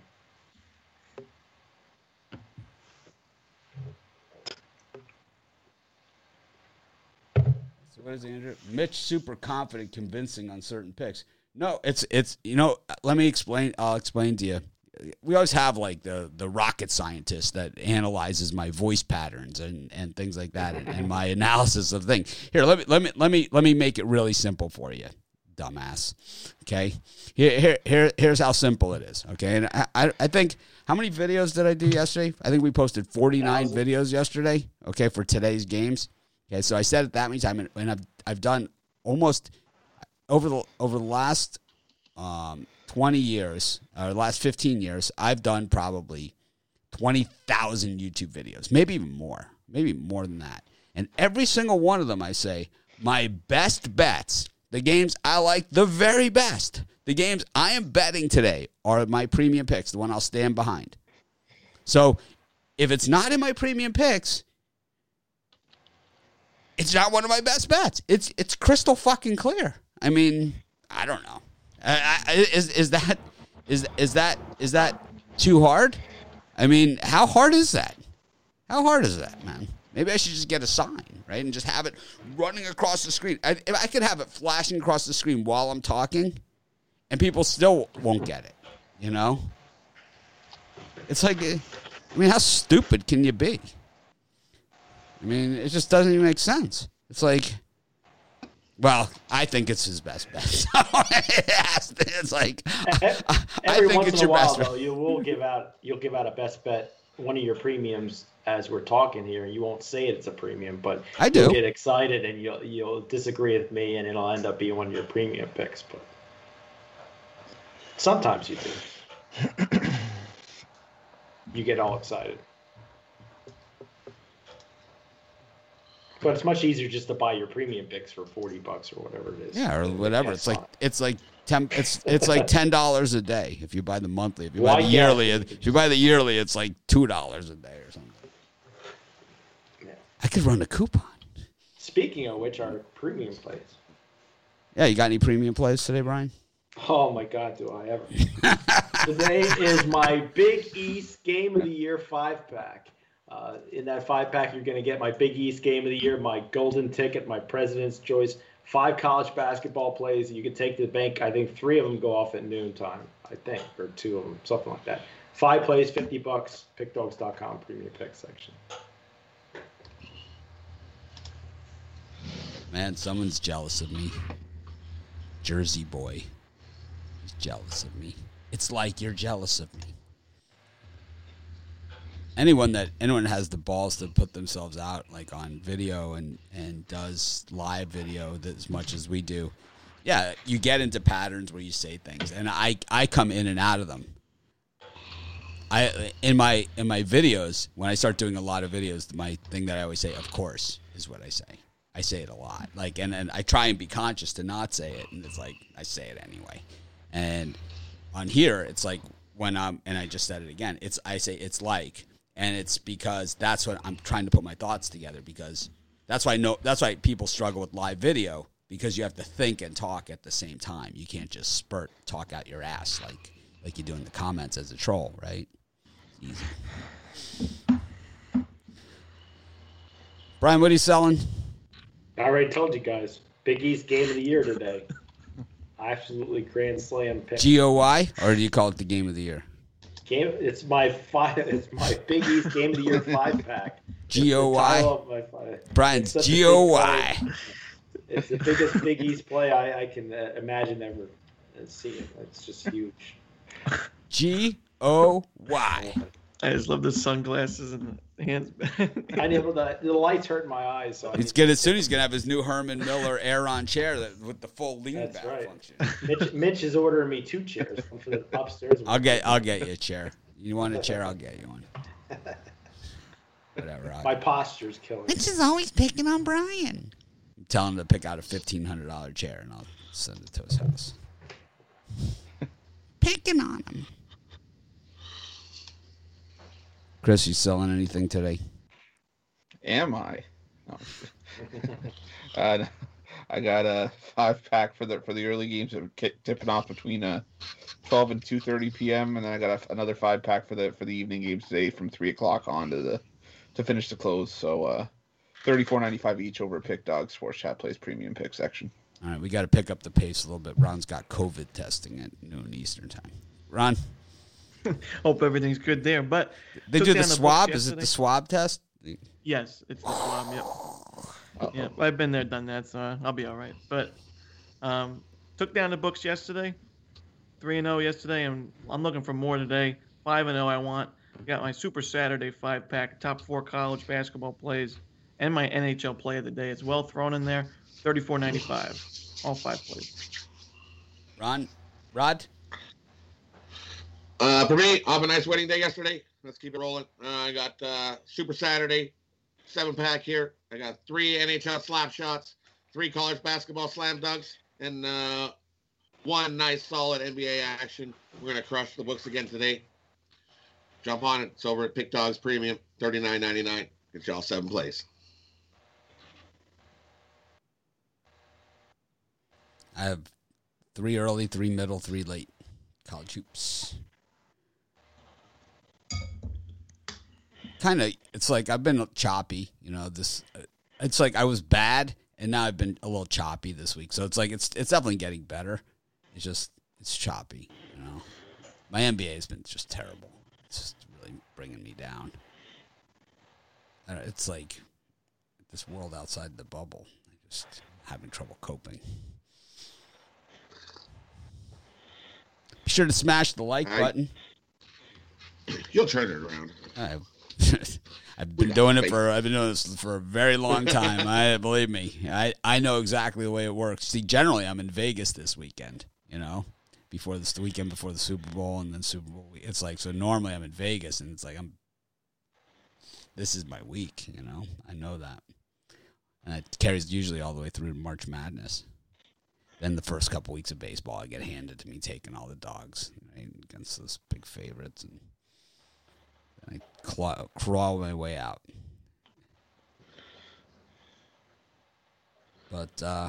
So what is Andrew? Mitch super confident, convincing on certain picks. No, it's it's you know. Let me explain. I'll explain to you we always have like the the rocket scientist that analyzes my voice patterns and, and things like that and, and my analysis of things. Here, let me let me let me let me make it really simple for you, dumbass. Okay, here here, here here's how simple it is. Okay, and I, I, I think how many videos did I do yesterday? I think we posted 49 videos yesterday. Okay, for today's games. Okay, so I said it that many times, and I've I've done almost over the over the last um, 20 years, or last 15 years, I've done probably 20,000 YouTube videos, maybe even more, maybe more than that. And every single one of them, I say, my best bets, the games I like the very best, the games I am betting today are my premium picks, the one I'll stand behind. So if it's not in my premium picks, it's not one of my best bets. It's it's crystal fucking clear. I mean, I don't know. Uh, is is that is is that is that too hard? I mean, how hard is that? How hard is that, man? Maybe I should just get a sign, right, and just have it running across the screen. I, if I could have it flashing across the screen while I'm talking, and people still won't get it, you know. It's like, uh, I mean, how stupid can you be? I mean, it just doesn't even make sense. It's like, well, I think it's his best bet. it's like, every once in a while, though, you will give out you'll give out a best bet one of your premiums as we're talking here. You won't say it's a premium, but I do get excited and you'll you'll disagree with me, and it'll end up being one of your premium picks. But sometimes you do. you get all excited. But it's much easier just to buy your premium picks for forty bucks or whatever it is. Yeah, or whatever. It's like it's like ten. It's it's like ten dollars a day if you buy the monthly. If you buy the yearly, if you buy the yearly, it's like two dollars a day or something. Yeah. I could run a coupon. Speaking of which, our premium plays. Yeah, you got any premium plays today, Brian? Oh my God, do I ever! today is my Big East Game of the Year five pack. Uh, in that five pack, you're going to get my Big East Game of the Year, my golden ticket, my President's Choice, five college basketball plays. You can take to the bank. I think three of them go off at noon time. I think, or two of them, something like that. Five plays, fifty bucks. PickDogs.com premium pick section. Man, someone's jealous of me. Jersey boy. He's jealous of me. It's like you're jealous of me anyone that anyone has the balls to put themselves out like on video and and does live video as much as we do yeah you get into patterns where you say things and i i come in and out of them. I in my in my videos when i start doing a lot of videos my thing that i always say of course is what i say. I say it a lot. Like and then i try and be conscious to not say it and it's like i say it anyway. And on here it's like when i'm and i just said it again it's i say it's like and it's because that's what I'm trying to put my thoughts together because that's why I know that's why people struggle with live video because you have to think and talk at the same time. You can't just spurt talk out your ass like like you do in the comments as a troll, right? Easy. Brian, what are you selling? I already told you guys. Big East game of the year today. Absolutely grand slam pick. G O Y, or do you call it the game of the year? Game. It's my five. It's my Big East Game of the Year five pack. G O Y. Brian's G O Y. It's the biggest Big East play I, I can uh, imagine ever seeing. It's just huge. G O Y. I just love the sunglasses and the hands. I know the, the lights hurt my eyes. So he's good. As soon he's gonna have his new Herman Miller Aeron chair that, with the full lean That's back right. function. Mitch, Mitch is ordering me two chairs. One for the upstairs. I'll get I'll get you a chair. You want a chair? I'll get you one. Whatever. I'll... My posture's killing. Mitch is always picking on Brian. Tell him to pick out a fifteen hundred dollar chair, and I'll send it to his house. picking on him. Chris, you selling anything today? Am I? No. uh, I got a five pack for the for the early games that are tipping off between uh, twelve and two thirty p.m. and then I got a, another five pack for the for the evening games today from three o'clock on to the to finish the close. So uh, thirty four ninety five each over Pick Dog Sports Chat Plays Premium Pick section. All right, we got to pick up the pace a little bit. Ron's got COVID testing at noon Eastern time. Ron. Hope everything's good there. But they do the swab. Is it the swab test? Yes, it's the swab. Yep. Uh-oh. Yeah, I've been there, done that, so I'll be all right. But um, took down the books yesterday, three and zero oh yesterday, and I'm looking for more today. Five and zero, oh I want. Got my Super Saturday five pack, top four college basketball plays, and my NHL play of the day as well thrown in there. Thirty four ninety five, all five plays. Ron, Rod. Uh, for me, have a nice wedding day yesterday. Let's keep it rolling. Uh, I got uh, Super Saturday, seven pack here. I got three NHL slap shots, three college basketball slam dunks, and uh, one nice solid NBA action. We're gonna crush the books again today. Jump on it. It's over at Pick Dogs Premium, thirty nine ninety nine. Get y'all seven plays. I have three early, three middle, three late college hoops. Kind of it's like I've been choppy. You know, this uh, it's like I was bad, and now I've been a little choppy this week. So it's like it's it's definitely getting better. It's just it's choppy. You know, my NBA has been just terrible. It's just really bringing me down. It's like this world outside the bubble. I just having trouble coping. Be sure to smash the like I, button. You'll turn it around. I, I've been doing it for I've been doing this for a very long time. I believe me. I, I know exactly the way it works. See, generally I'm in Vegas this weekend, you know, before this the weekend before the Super Bowl and then Super Bowl week. It's like so normally I'm in Vegas and it's like I'm this is my week, you know. I know that. And it carries usually all the way through March Madness. Then the first couple weeks of baseball, I get handed to me taking all the dogs right, against those big favorites, and I claw, crawl my way out. But, uh,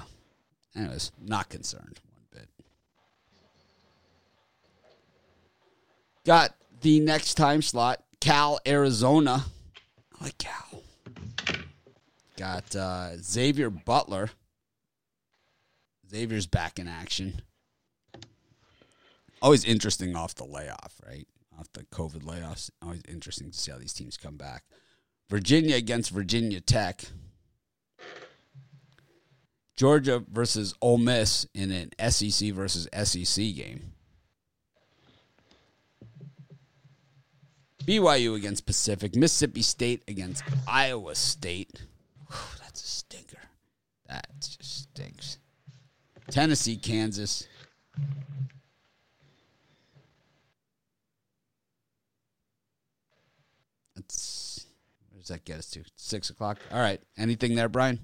anyways, not concerned one bit. Got the next time slot, Cal, Arizona. I like Cal. Got uh, Xavier Butler. Xavier's back in action. Always interesting off the layoff, right? Off the COVID layoffs. Always interesting to see how these teams come back. Virginia against Virginia Tech. Georgia versus Ole Miss in an SEC versus SEC game. BYU against Pacific. Mississippi State against Iowa State. Whew, that's a stinker. That just stinks. Tennessee, Kansas. That's where does that get us to? Six o'clock. All right. Anything there, Brian?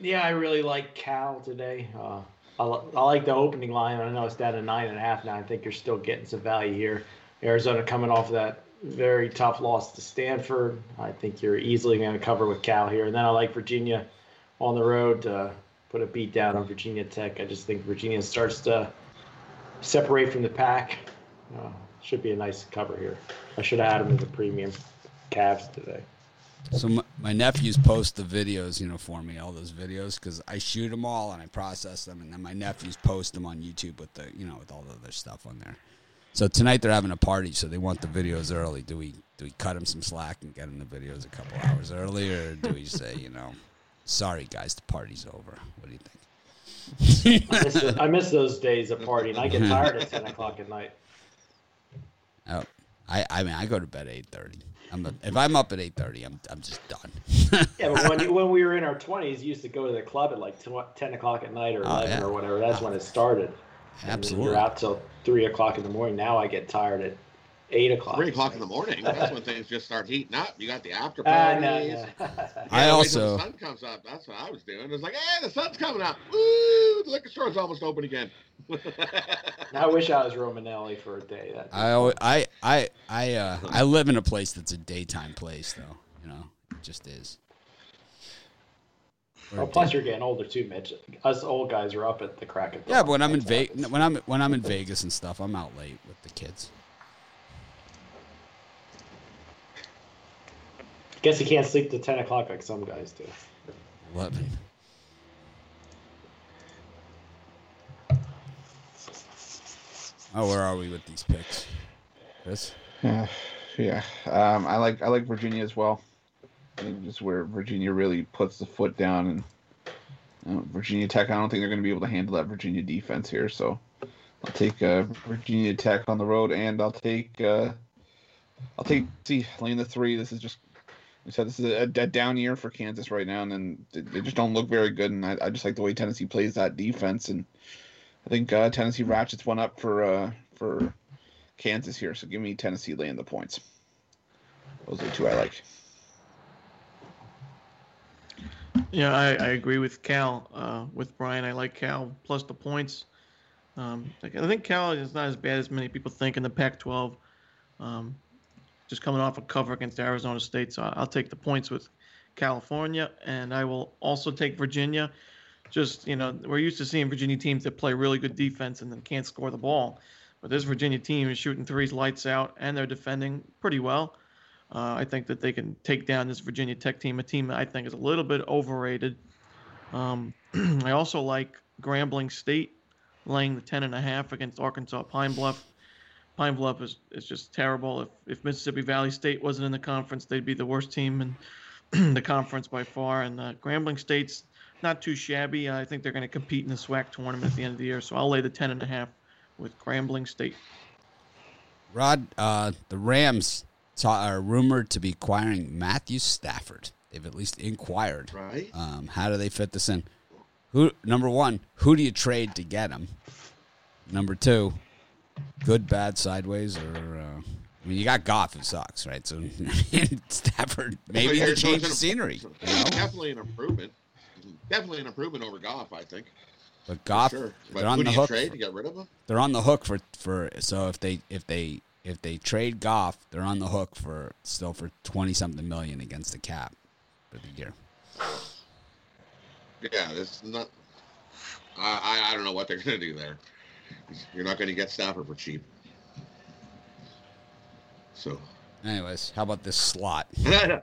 Yeah, I really like Cal today. Uh, I, like the opening line. I know it's down to nine and a half now. I think you're still getting some value here. Arizona coming off that very tough loss to Stanford. I think you're easily going to cover with Cal here. And then I like Virginia on the road. Uh, put a beat down on Virginia Tech. I just think Virginia starts to separate from the pack. Uh, should be a nice cover here. I should had them in the premium Cavs today. So my, my, nephews post the videos, you know, for me, all those videos, because I shoot them all and I process them, and then my nephews post them on YouTube with the, you know, with all the other stuff on there. So tonight they're having a party, so they want the videos early. Do we do we cut them some slack and get them the videos a couple hours early, or do we say, you know, Sorry, guys, the party's over. What do you think? I, miss I, miss those days of partying. I get tired at ten o'clock at night. Oh, I, I mean, I go to bed at eight thirty. I'm a, if I'm up at eight thirty, I'm I'm just done. yeah, but when when we were in our twenties, you used to go to the club at like ten o'clock at night or oh, eleven yeah. or whatever. That's oh. when it started. Absolutely. You're out till three o'clock in the morning. Now I get tired at eight o'clock. Three o'clock in the morning. That's when things just start heating up. You got the after parties. Uh, no, no. I also the sun comes up. That's what I was doing. It's like, hey, the sun's coming up. Woo! The liquor store's almost open again. I wish I was Romanelli for a day. That I I I I uh, I live in a place that's a daytime place, though. You know, it just is. Well, plus you're getting older too, Mitch. Us old guys are up at the crack of. Dawn. Yeah, but when I'm in Vegas, when I'm when I'm in Vegas and stuff, I'm out late with the kids. Guess you can't sleep to ten o'clock like some guys do. Eleven. Oh, where are we with these picks? Chris? Yeah, yeah. Um, I like I like Virginia as well. I think this is where Virginia really puts the foot down, and you know, Virginia Tech. I don't think they're going to be able to handle that Virginia defense here. So I'll take uh, Virginia Tech on the road, and I'll take uh, I'll take see lane the three. This is just said this is a, a, down year for Kansas right now, and then they just don't look very good. And I, I just like the way Tennessee plays that defense, and I think uh, Tennessee ratchets one up for uh, for Kansas here. So give me Tennessee laying the points. Those are the two I like. Yeah, I, I agree with Cal. Uh, with Brian, I like Cal plus the points. Um, I think Cal is not as bad as many people think in the Pac-12. Um, just coming off a cover against Arizona State. So I'll take the points with California, and I will also take Virginia. Just you know, we're used to seeing Virginia teams that play really good defense and then can't score the ball, but this Virginia team is shooting threes lights out, and they're defending pretty well. Uh, I think that they can take down this Virginia Tech team, a team I think is a little bit overrated. Um, I also like Grambling State laying the ten and a half against Arkansas Pine Bluff. Pine Bluff is, is just terrible. If if Mississippi Valley State wasn't in the conference, they'd be the worst team in the conference by far. And uh, Grambling State's not too shabby. I think they're going to compete in the SWAC tournament at the end of the year. So I'll lay the ten and a half with Grambling State. Rod, uh, the Rams are rumored to be acquiring Matthew Stafford. They've at least inquired. Right. Um, how do they fit this in? Who number one? Who do you trade to get him? Number two, good, bad, sideways, or uh, I mean, you got Goff who sucks, right? So Stafford maybe to change the scenery. You know? Definitely an improvement. Definitely an improvement over Goff, I think. But Goff, sure. they're But on the hook. trade for- to get rid of him? they're on the hook for for so if they if they if they trade Goff, they're on the hook for still for twenty something million against the cap for the year. Yeah, it's not. I, I I don't know what they're going to do there. You're not going to get Stafford for cheap. So Anyways, how about this slot?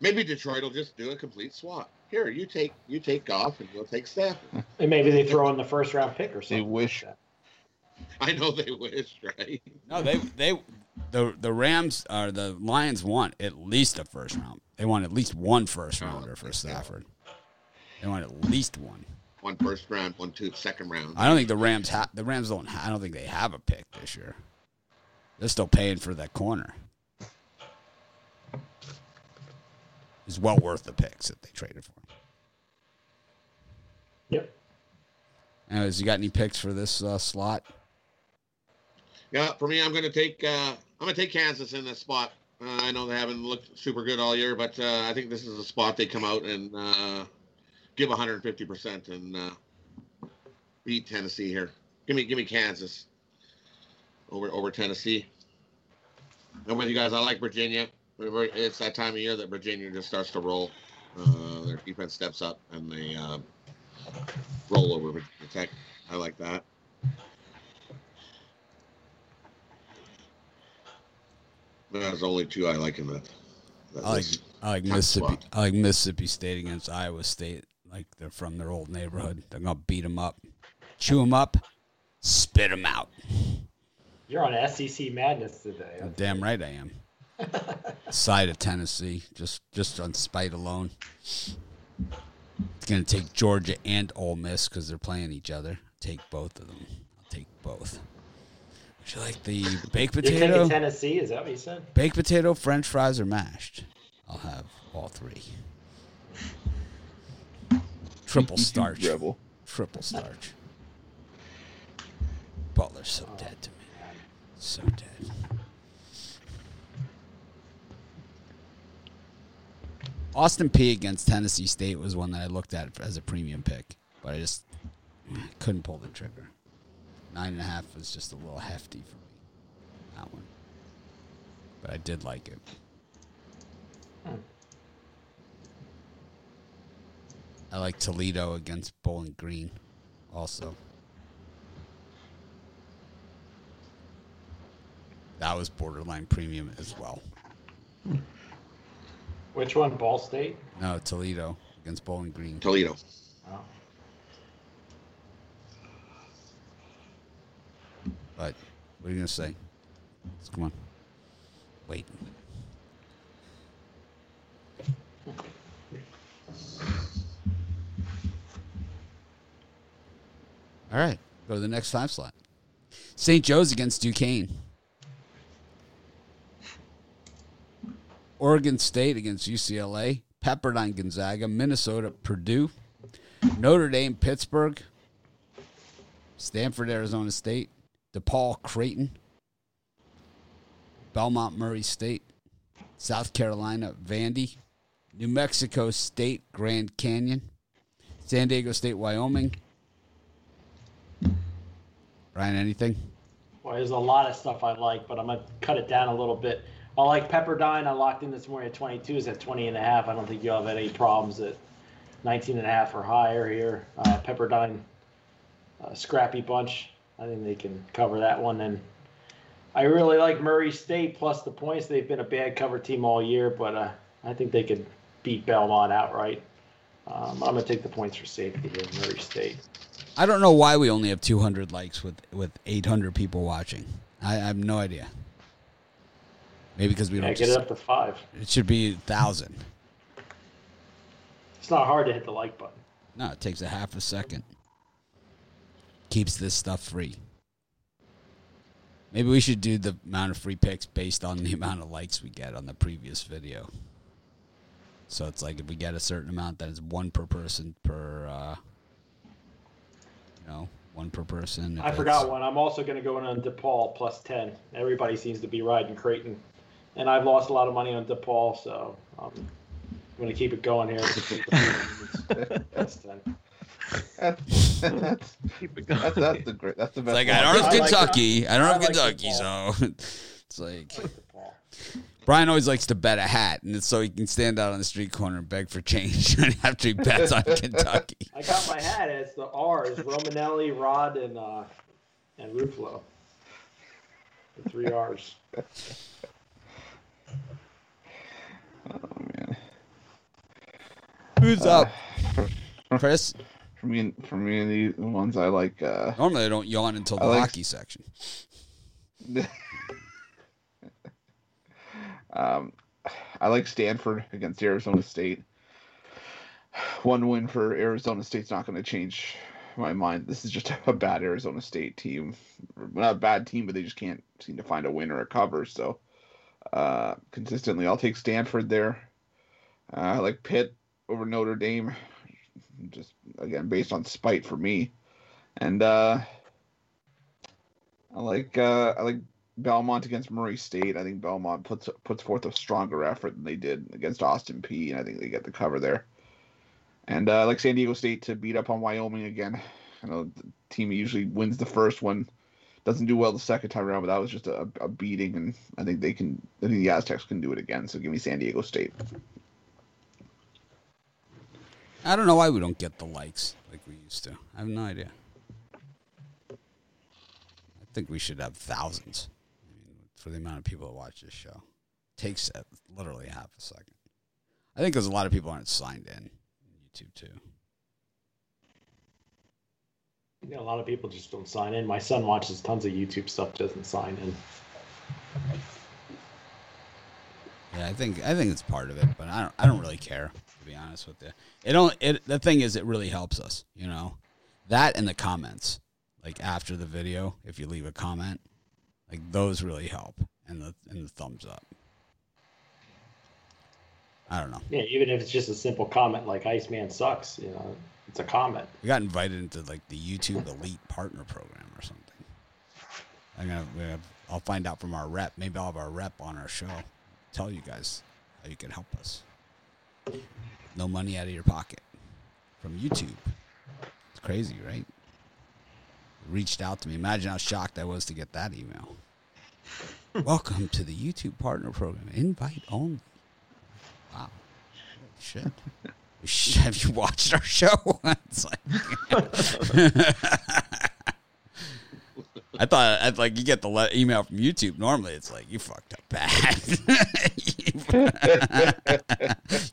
Maybe Detroit will just do a complete swap. Here, you take you take Goff and we'll take Stafford. And maybe they throw in the first round pick or something. They wish. like that. I know they wish, right? No, they they the the Rams or the Lions want at least a first round. They want at least one first rounder for Stafford. They want at least one. One first round, one two second round. I don't think the Rams have the Rams don't. Ha- I don't think they have a pick this year. They're still paying for that corner. It's well worth the picks that they traded for. Yep. Anyways, you got any picks for this uh, slot? Yeah, for me, I'm going to take uh, I'm going to take Kansas in this spot. Uh, I know they haven't looked super good all year, but uh, I think this is a spot they come out and uh, give 150 percent and uh, beat Tennessee here. Give me give me Kansas over over Tennessee. I'm with you guys. I like Virginia. It's that time of year that Virginia just starts to roll. Uh, their defense steps up and they uh, roll over Virginia Tech. I like that. There's only two I like in that. that I like. I like Mississippi. spot. I like Mississippi State against Iowa State. Like they're from their old neighborhood. They're gonna beat them up, chew them up, spit them out. You're on SEC madness today. Damn right I am. Side of Tennessee, just just on spite alone. It's gonna take Georgia and Ole Miss because they're playing each other. Take both of them. I'll take both. Would you like the baked potato? Tennessee, is that what you said? Baked potato, French fries, or mashed? I'll have all three. Triple starch. Rebel. Triple starch. Butler's so dead to me. So dead. Austin Peay against Tennessee State was one that I looked at as a premium pick, but I just couldn't pull the trigger. Nine and a half was just a little hefty for me. That one. But I did like it. I like Toledo against Bowling Green also. That was borderline premium as well. Which one? Ball State? No, Toledo against Bowling Green. Toledo. Oh. But what are you gonna say? Let's- come on. Wait. All right, go to the next time slot. St. Joe's against Duquesne. Oregon State against UCLA. Pepperdine Gonzaga. Minnesota Purdue. Notre Dame Pittsburgh. Stanford Arizona State. DePaul Creighton. Belmont Murray State. South Carolina Vandy. New Mexico State Grand Canyon. San Diego State Wyoming. Ryan, anything? Well, there's a lot of stuff I like, but I'm going to cut it down a little bit. I like Pepperdine. I locked in this morning at 22. Is at 20 and a half. I don't think you'll have any problems at 19 and a half or higher here. Uh, Pepperdine, uh, scrappy bunch. I think they can cover that one. And I really like Murray State plus the points. They've been a bad cover team all year, but uh, I think they could beat Belmont outright. Um, I'm going to take the points for safety here, Murray State. I don't know why we only have 200 likes with with 800 people watching. I, I have no idea. Maybe because we Yeah, don't. get it up to five. it should be thousand. It's not hard to hit the like button. No, it takes a half a second. Keeps this stuff free. Maybe we should do the amount of free picks based on the amount of likes we get on the previous video. So it's like if we get a certain amount, then it's one per person per, uh, know, one per person. I forgot one. I'm also going to go in on DePaul plus 10. Everybody seems to be riding Creighton. And I've lost a lot of money on DePaul, so um, I'm going to keep it going here. Plus 10. That's, that's, Keep it going. that's, that's the great. That's the It's best. like. I don't have I like Kentucky. I don't I have like Kentucky, football. so it's like DePaul. Brian always likes to bet a hat, and it's so he can stand out on the street corner and beg for change after he bets on Kentucky. I got my hat. It's the R's: Romanelli, Rod, and uh, and Ruflo. The three R's. Oh man. Who's up, Chris? For me, for me, the ones I like. uh Normally, I don't yawn until the I like- hockey section. Um, I like Stanford against Arizona State. One win for Arizona State's not going to change my mind. This is just a bad Arizona State team. Not a bad team, but they just can't seem to find a win or a cover. So, uh, consistently, I'll take Stanford there. Uh, I like Pitt over Notre Dame, just again based on spite for me, and uh, I like uh, I like Belmont against Murray State. I think Belmont puts puts forth a stronger effort than they did against Austin Peay, and I think they get the cover there. And uh, like San Diego State to beat up on Wyoming again. I know the team usually wins the first one, doesn't do well the second time around, but that was just a, a beating, and I think they can. I think the Aztecs can do it again. So give me San Diego State. I don't know why we don't get the likes like we used to. I have no idea. I think we should have thousands for the amount of people that watch this show. takes uh, literally half a second. I think because a lot of people aren't signed in YouTube too. Know, a lot of people just don't sign in. My son watches tons of YouTube stuff, doesn't sign in. Yeah, I think I think it's part of it, but I don't I don't really care to be honest with you. It don't it the thing is it really helps us, you know. That and the comments. Like after the video, if you leave a comment, like those really help and the and the thumbs up. I don't know. Yeah, even if it's just a simple comment like Iceman sucks, you know, it's a comment. We got invited into like the YouTube Elite Partner Program or something. I'm gonna, have, I'll find out from our rep. Maybe I'll have our rep on our show. Tell you guys how you can help us. No money out of your pocket from YouTube. It's crazy, right? Reached out to me. Imagine how shocked I was to get that email. Welcome to the YouTube Partner Program. Invite only. Wow. Shit. Have you watched our show? it's like, I thought I'd like you get the le- email from YouTube. Normally, it's like you fucked up bad.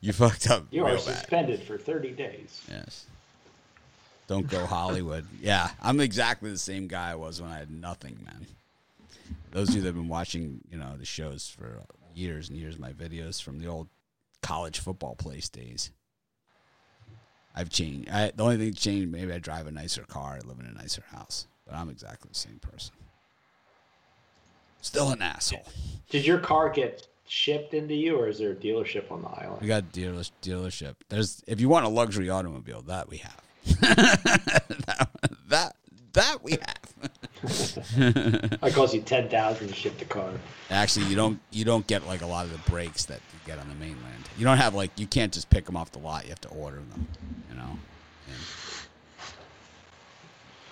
you fucked up You are bad. suspended for 30 days. Yes. Don't go Hollywood. Yeah, I'm exactly the same guy I was when I had nothing, man. Those of you that have been watching, you know, the shows for years and years, my videos from the old college football place days. I've changed. I, the only thing that changed, maybe I drive a nicer car, I live in a nicer house, but I'm exactly the same person. Still an asshole. Did your car get shipped into you, or is there a dealership on the island? We got dealer, dealership. There's if you want a luxury automobile, that we have. That, that that we have. I cost you 10000 to ship the car. Actually, you don't you don't get like a lot of the brakes that you get on the mainland. You don't have like you can't just pick them off the lot. You have to order them. You know. And,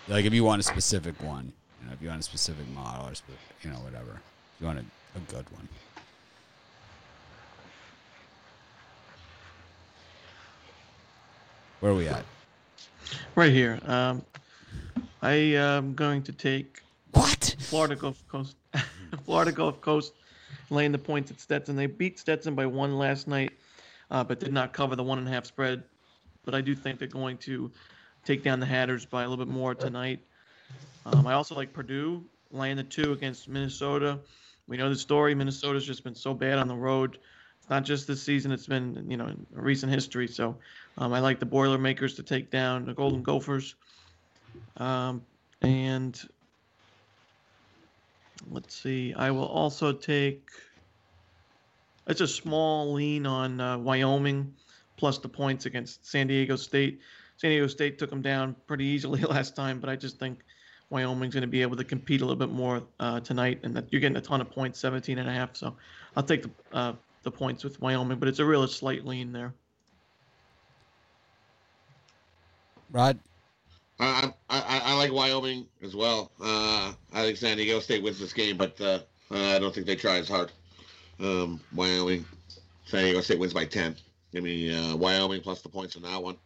like if you want a specific one, you know, if you want a specific model or you know whatever, if you want a, a good one. Where are we at? Right here. Um, I am going to take What? Florida Gulf Coast, Florida Gulf Coast, laying the points at Stetson. They beat Stetson by one last night, uh, but did not cover the one and a half spread. But I do think they're going to take down the Hatters by a little bit more tonight. Um, I also like Purdue laying the two against Minnesota. We know the story. Minnesota's just been so bad on the road. It's not just this season; it's been you know in recent history. So um, I like the Boilermakers to take down the Golden Gophers. Um, and let's see. I will also take. It's a small lean on uh, Wyoming, plus the points against San Diego State. San Diego State took them down pretty easily last time, but I just think Wyoming's going to be able to compete a little bit more uh, tonight, and that you're getting a ton of points, 17 and a half. So I'll take the uh, the points with Wyoming, but it's a real slight lean there. Rod? I, I, I like Wyoming as well. Uh, I think San Diego State wins this game, but uh, I don't think they try as hard. Um, Wyoming, San Diego State wins by 10. Give me uh, Wyoming plus the points in that one.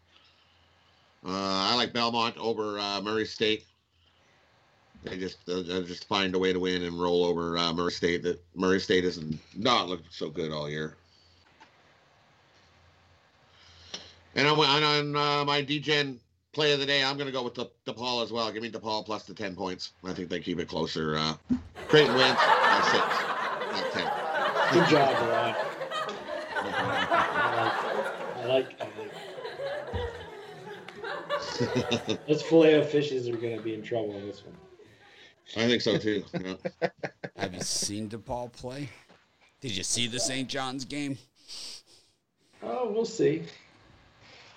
Uh, I like Belmont over uh, Murray State. They just uh, just find a way to win and roll over uh, Murray State. That Murray State has not looked so good all year. And on, on uh, my DGen play of the day, I'm going to go with the DePaul as well. Give me DePaul plus the 10 points. I think they keep it closer. Uh, Creighton wins by six, not 10. Good job, Rod. I like, I like. Those filet of fishes are going to be in trouble in this one. I think so too. Yeah. Have you seen DePaul play? Did you see the St. John's game? Oh, we'll see.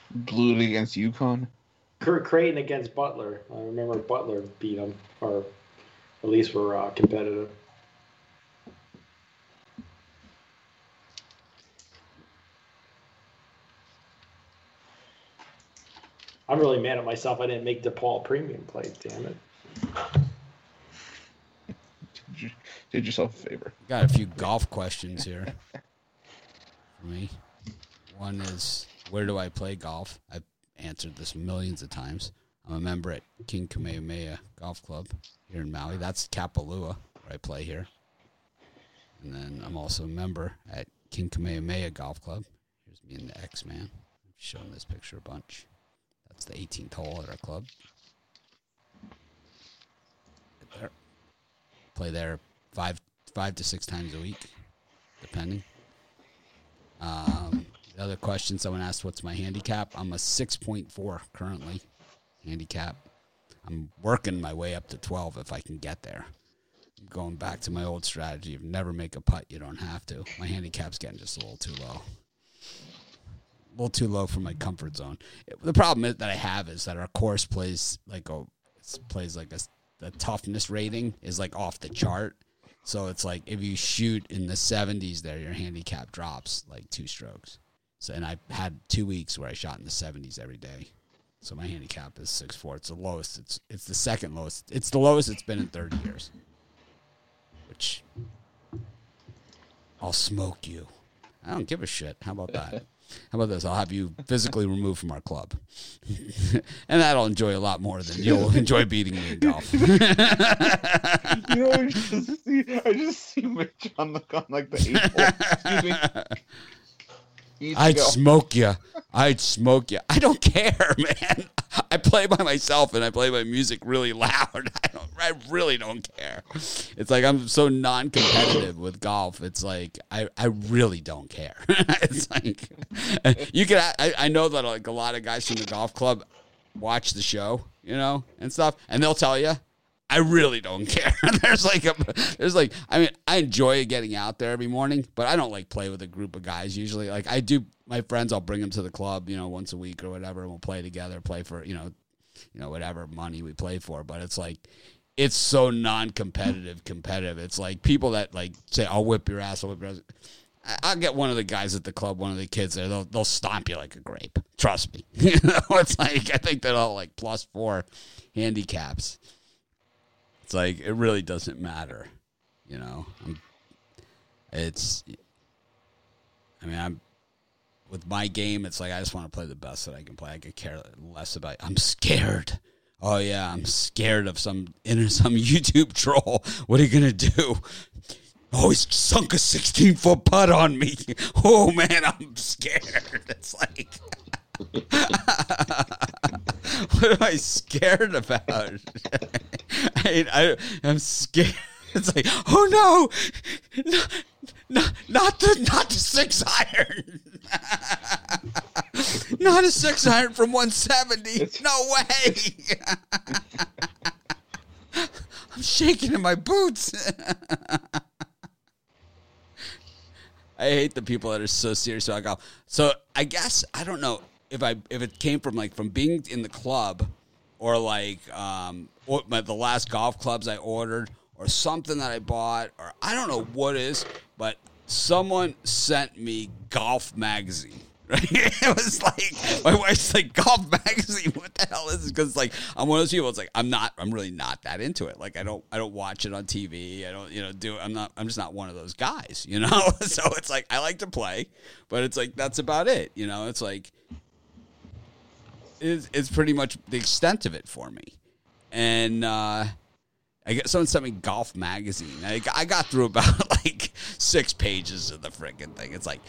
Blew it against UConn. Kurt Creighton against Butler. I remember Butler beat him, or at least were uh, competitive. I'm really mad at myself. I didn't make DePaul premium play. Damn it. Did, you, did yourself a favor. Got a few golf questions here for me. One is where do I play golf? I've answered this millions of times. I'm a member at King Kamehameha Golf Club here in Maui. That's Kapalua, where I play here. And then I'm also a member at King Kamehameha Golf Club. Here's me and the X Man. I've shown this picture a bunch. That's the 18th hole at our club. There. Play there five five to six times a week, depending. Um, the other question someone asked, "What's my handicap?" I'm a six point four currently, handicap. I'm working my way up to twelve if I can get there. I'm going back to my old strategy of never make a putt. You don't have to. My handicap's getting just a little too low. A little too low for my comfort zone. The problem that I have is that our course plays like a plays like a the toughness rating is like off the chart. So it's like if you shoot in the 70s there, your handicap drops like two strokes. So and I had two weeks where I shot in the 70s every day. So my handicap is six four. It's the lowest. It's it's the second lowest. It's the lowest it's been in 30 years. Which I'll smoke you. I don't give a shit. How about that? How about this? I'll have you physically removed from our club, and that'll enjoy a lot more than you'll enjoy beating me in golf. You know, I just see, I just see Mitch on the on like the eight hole. Excuse me. I'd smoke you. I'd smoke you. I don't care, man. I play by myself and I play my music really loud. I don't. I really don't care. It's like I'm so non-competitive with golf. It's like I, I really don't care. it's like you can. I, I know that like a lot of guys from the golf club watch the show, you know, and stuff, and they'll tell you. I really don't care. there's like a, there's like, I mean, I enjoy getting out there every morning, but I don't like play with a group of guys usually. Like I do, my friends, I'll bring them to the club, you know, once a week or whatever, and we'll play together, play for, you know, you know, whatever money we play for. But it's like, it's so non-competitive, competitive. It's like people that like say, "I'll whip your ass," I'll whip your ass. I'll get one of the guys at the club, one of the kids there. They'll they'll stomp you like a grape. Trust me. you know, it's like I think they're all like plus four handicaps. It's like it really doesn't matter, you know. I'm, it's, I mean, I'm with my game. It's like I just want to play the best that I can play. I could care less about. I'm scared oh yeah, I'm scared of some inner some YouTube troll. What are you gonna do? Oh, he's sunk a 16 foot putt on me. Oh man, I'm scared. It's like, what am I scared about? I, I, I'm scared. It's like, oh no, no, no not the not the six iron, not a six iron from 170. No way. I'm shaking in my boots. I hate the people that are so serious about golf. So I guess I don't know if I if it came from like from being in the club or like um or my, the last golf clubs I ordered or something that I bought or I don't know what is, but someone sent me Golf Magazine. Right? It was like my wife's like golf magazine. What the hell is this? Because like I'm one of those people. It's like I'm not. I'm really not that into it. Like I don't. I don't watch it on TV. I don't. You know. Do. I'm not. I'm just not one of those guys. You know. so it's like I like to play, but it's like that's about it. You know. It's like it's, it's pretty much the extent of it for me. And uh, I get someone sent me Golf Magazine. I, I got through about like six pages of the freaking thing. It's like,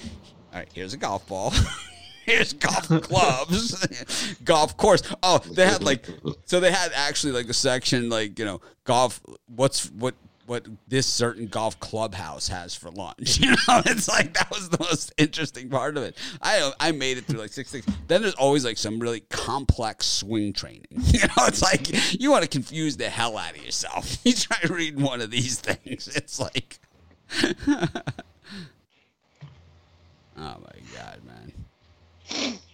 all right, here's a golf ball. here's golf clubs, golf course. Oh, they had like, so they had actually like a section like you know golf. What's what what this certain golf clubhouse has for lunch. You know, it's like that was the most interesting part of it. I I made it through like six things. Then there's always like some really complex swing training. You know, it's like you want to confuse the hell out of yourself. You try reading one of these things, it's like. oh my god, man!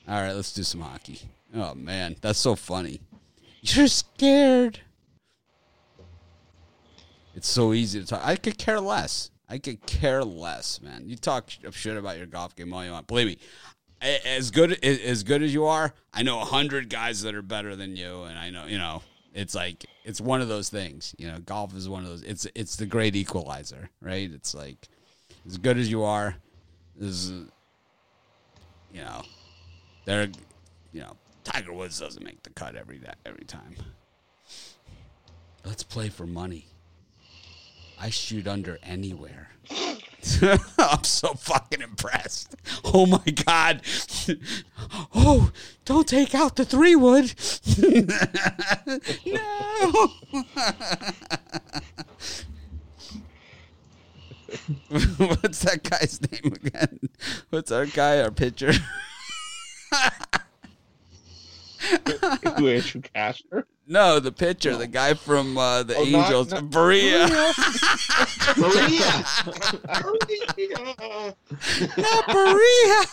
All right, let's do some hockey. Oh man, that's so funny. You're scared. It's so easy to talk. I could care less. I could care less, man. You talk shit about your golf game all you want. Believe me, as good as good as you are, I know a hundred guys that are better than you, and I know you know it's like it's one of those things. You know, golf is one of those. It's it's the great equalizer, right? It's like as good as you are, is you know, they're you know Tiger Woods doesn't make the cut every every time. Let's play for money. I shoot under anywhere. I'm so fucking impressed. Oh my god. Oh, don't take out the three wood. no. What's that guy's name again? What's our guy, our pitcher? Who Andrew Casper? No, the pitcher, the guy from uh, the oh, Angels, not, not, Barria. Barria. not Barria.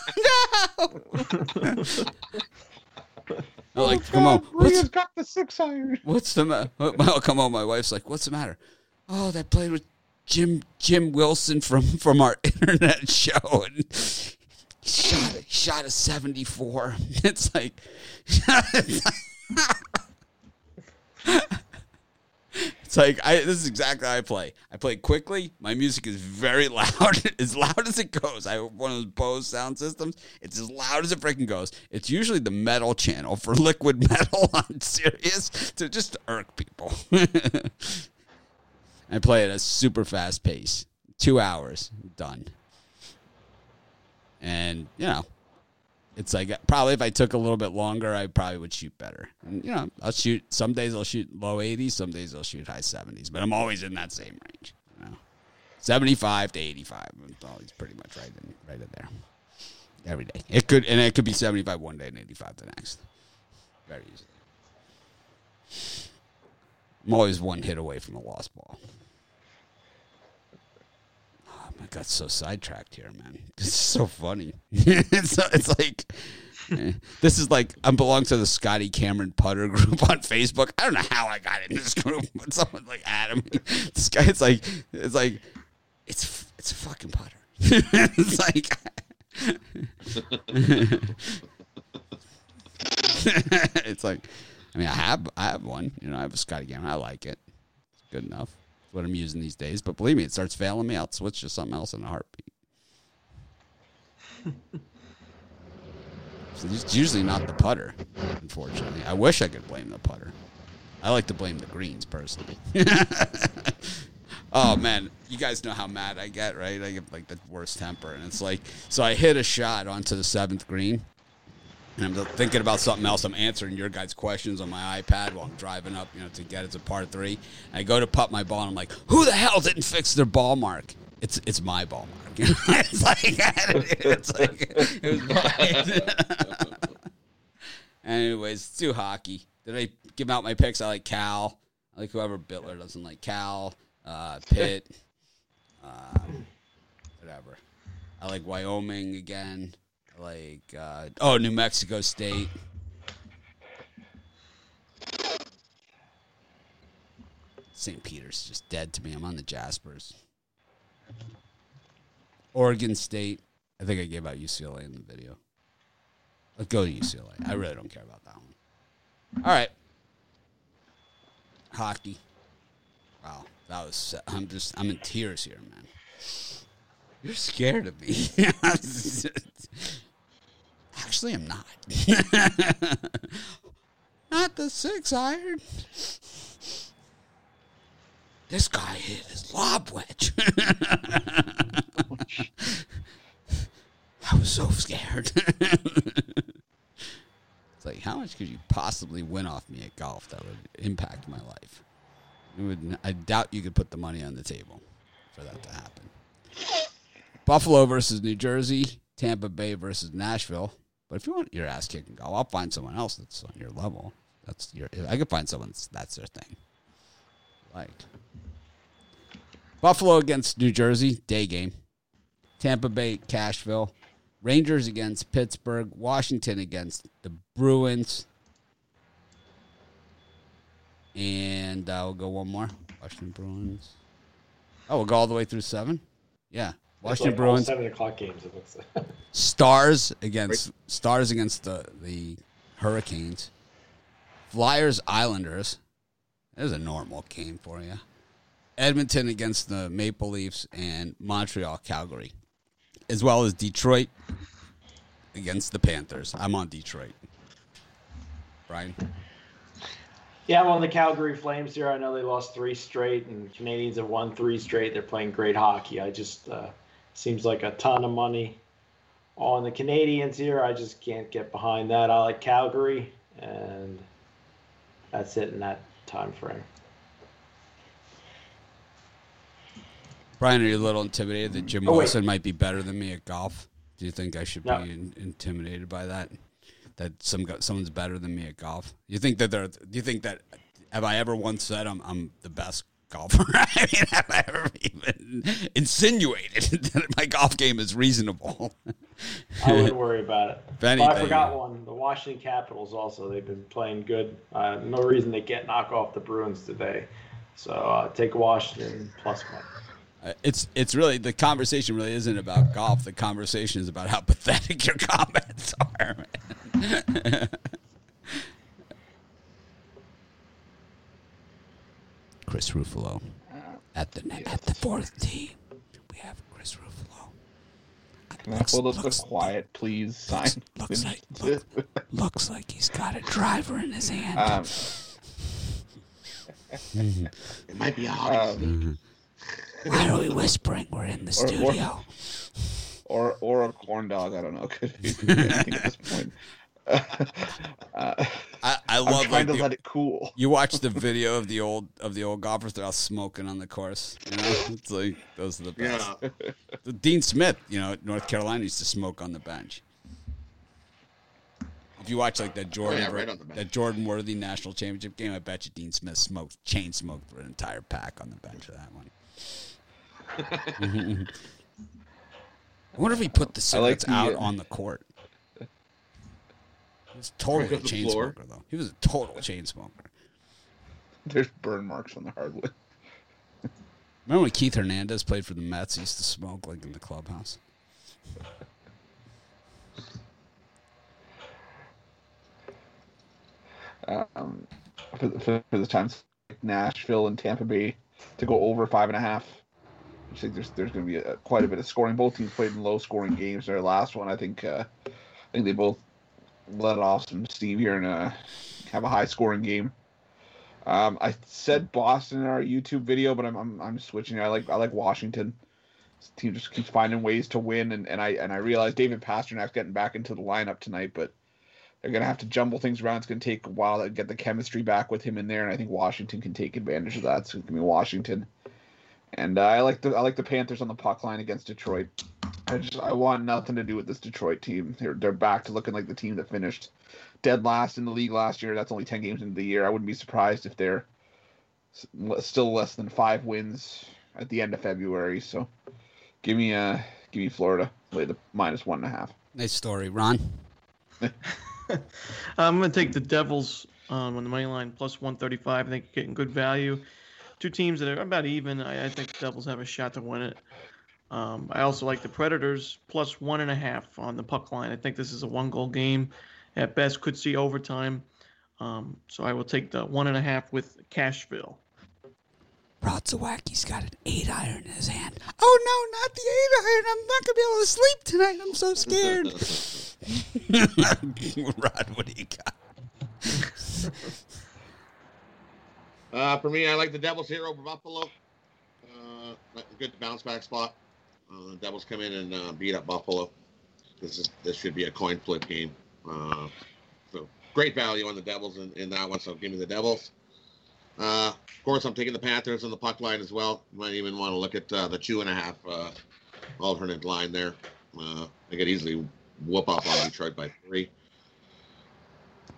No. Oh, like, God, come on. Barria's what's, got the six iron. What's the matter? Oh, come on. My wife's like, what's the matter? Oh, that played with Jim Jim Wilson from from our internet show, and he shot shot a seventy four. It's like. It's like it's like I this is exactly how I play. I play quickly. My music is very loud, as loud as it goes. I have one of those Bose sound systems. It's as loud as it freaking goes. It's usually the metal channel for liquid metal on Sirius to just irk people. I play at a super fast pace. Two hours, done. And, you know, it's like probably if I took a little bit longer, I probably would shoot better. And, you know, I'll shoot. Some days I'll shoot low 80s, some days I'll shoot high 70s, but I'm always in that same range. You know, 75 to 85. I'm always pretty much right in right in there every day. It could and it could be 75 one day and 85 the next. Very easy. I'm always one hit away from a lost ball. I got so sidetracked here, man. It's so funny. it's, it's like eh. this is like I belong to the Scotty Cameron putter group on Facebook. I don't know how I got in this group, but someone like Adam. This guy, it's like it's like it's it's a fucking putter. it's like it's like I mean I have I have one. You know I have a Scotty Cameron. I like it. It's good enough what I'm using these days. But believe me, it starts failing me. I'll switch to something else in a heartbeat. so it's usually not the putter, unfortunately. I wish I could blame the putter. I like to blame the greens personally. oh man, you guys know how mad I get, right? I get like the worst temper, and it's like so I hit a shot onto the seventh green, and I'm thinking about something else. I'm answering your guys' questions on my iPad while I'm driving up, you know, to get it to par three. And I go to putt my ball, and I'm like, "Who the hell didn't fix their ball mark?" It's it's my ball mark. it's like it's like it was mine. Anyways, do hockey. Did I give out my picks? I like Cal. I like whoever Bitler doesn't like. Cal, uh, Pitt, uh, whatever. I like Wyoming again. Like uh, oh New Mexico State. St. Peter's just dead to me. I'm on the Jaspers. Oregon State. I think I gave out UCLA in the video. Let's go to UCLA. I really don't care about that one. All right. Hockey. Wow, that was. I'm just. I'm in tears here, man. You're scared of me. Actually, I'm not. not the six iron. This guy hit his lob wedge. I was so scared. it's like, how much could you possibly win off me at golf that would impact my life? It would, I doubt you could put the money on the table for that to happen. Buffalo versus New Jersey, Tampa Bay versus Nashville. But if you want your ass kicked golf, I'll find someone else that's on your level. That's your. I could find someone that's, that's their thing. Like Buffalo against New Jersey, day game. Tampa Bay, Cashville. Rangers against Pittsburgh. Washington against the Bruins. And uh, we'll go one more. Washington Bruins. Oh, we'll go all the way through seven? Yeah. Washington like Bruins. seven o'clock games. It looks like. Stars against Stars against the the Hurricanes. Flyers Islanders. There's a normal game for you. Edmonton against the Maple Leafs and Montreal Calgary, as well as Detroit against the Panthers. I'm on Detroit. Brian. Yeah, I'm on the Calgary Flames here. I know they lost three straight, and Canadiens have won three straight. They're playing great hockey. I just uh, seems like a ton of money on the Canadiens here. I just can't get behind that. I like Calgary, and that's it in that time frame. Brian, are you a little intimidated that Jim Oh, wait. Wilson might be better than me at golf? Do you think I should No. be in, intimidated by that? That some someone's better than me at golf? You think that they're? Do you think that? Have I ever once said I'm I'm the best golfer? I mean, have I ever even insinuated that my golf game is reasonable? I wouldn't worry about it. If But I forgot one. The Washington Capitals also. They've been playing good. Uh, no reason they can't knock off the Bruins today. So uh, take Washington plus one. Uh, It's it's really the conversation really isn't about golf. The conversation is about how pathetic your comments are. Man. Chris Ruffalo at the at the fourth tee. We have Chris Ruffalo. Can I Looks- hold up the looks- quiet please sign? looks like look, looks like he's got a driver in his hand. um, It might be a hockey stick. um, Why are we whispering? We're in the or- or- studio. or or a corn dog. I don't know. Could be anything at this point. uh, I, I I'm love trying like to the- let it cool. You watch the video of the old of the old golfers; they're all smoking on the course. You know, it's like those are the best. Yeah. The Dean Smith, you know, North Carolina used to smoke on the bench. If you watch like that Jordan, Oh, yeah, right the that Jordan Worthy national championship game, I bet you Dean Smith smoked chain smoked for an entire pack on the bench of that one. I wonder if he put the I like cigarettes the, out uh, on the court. He was totally Right a on the chain floor. smoker, though. He was a total chain smoker. There's burn marks on the hardwood. Remember when Keith Hernandez played for the Mets? He used to smoke like in the clubhouse. Um, for the, for, for the times Nashville and Tampa Bay to go over five and a half. I think there's there's going to be a, quite a bit of scoring. Both teams played in low scoring games. Their last one, I think, uh, I think they both let off some steam here and uh, have a high scoring game. Um, I said Boston in our YouTube video, but I'm I'm, I'm switching. I like I like Washington. This team just keeps finding ways to win, and, and I and I realize David Pastrnak's getting back into the lineup tonight, but they're gonna have to jumble things around. It's gonna take a while to get the chemistry back with him in there, and I think Washington can take advantage of that. So it's gonna be Washington, and uh, I like the I like the Panthers on the puck line against Detroit. I just I want nothing to do with this Detroit team. They're they're back to looking like the team that finished dead last in the league last year. That's only ten games into the year. I wouldn't be surprised if they're still less than five wins at the end of February. So give me uh give me Florida lay the minus one and a half. Nice story, Ron. I'm going to take the Devils um, on the money line plus 135. I think you're getting good value. Two teams that are about even. I, I think the Devils have a shot to win it. Um, I also like the Predators plus one and a half on the puck line. I think this is a one goal game. At best, could see overtime. Um, so I will take the one and a half with Cashville. Rod Zawacki's got an eight iron in his hand. Oh no, not the eight iron! I'm not gonna be able to sleep tonight. I'm so scared. Rod, what do you got? Uh, for me, I like the Devils here over Buffalo. Uh, good bounce back spot. Uh, Devils come in and uh, beat up Buffalo. This is this should be a coin flip game. Uh, so great value on the Devils in, in that one. So give me the Devils. Uh, of course, I'm taking the Panthers on the puck line as well. Might even want to look at uh, the two and a half uh, alternate line there. Uh, they could easily whoop up on Detroit by three.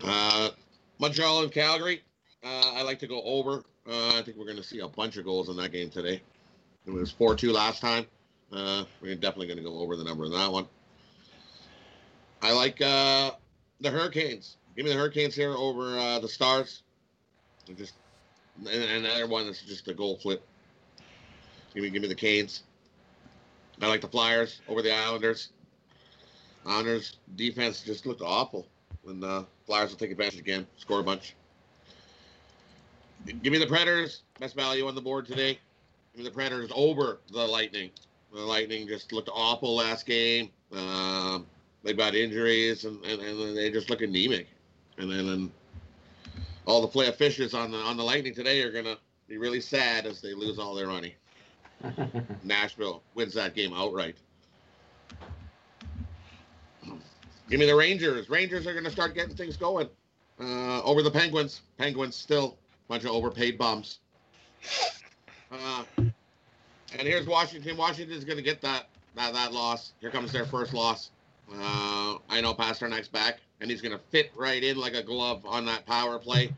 Uh, Montreal and Calgary. Uh, I like to go over. Uh, I think we're going to see a bunch of goals in that game today. It was 4 2 last time. Uh, we're definitely going to go over the number in that one. I like uh, the Hurricanes. Give me the Hurricanes here over uh, the Stars. Just and, and another one that's just a goal flip. Give me give me the Canes. I like the Flyers over the Islanders. Islanders defense just looked awful when the Flyers will take advantage again, score a bunch. Give me the Predators. Best value on the board today. Give me the Predators over the Lightning. The Lightning just looked awful last game. Um, they got injuries and, and, and they just look anemic. And then and all the play officials on the on the Lightning today are gonna be really sad as they lose all their money. Nashville wins that game outright. Give me the Rangers. Rangers are gonna start getting things going. Uh, over the Penguins. Penguins still bunch of overpaid bums. Uh, and here's Washington. Washington's gonna get that that that loss. Here comes their first loss. Uh, I know Pastrnak's back, and he's going to fit right in like a glove on that power play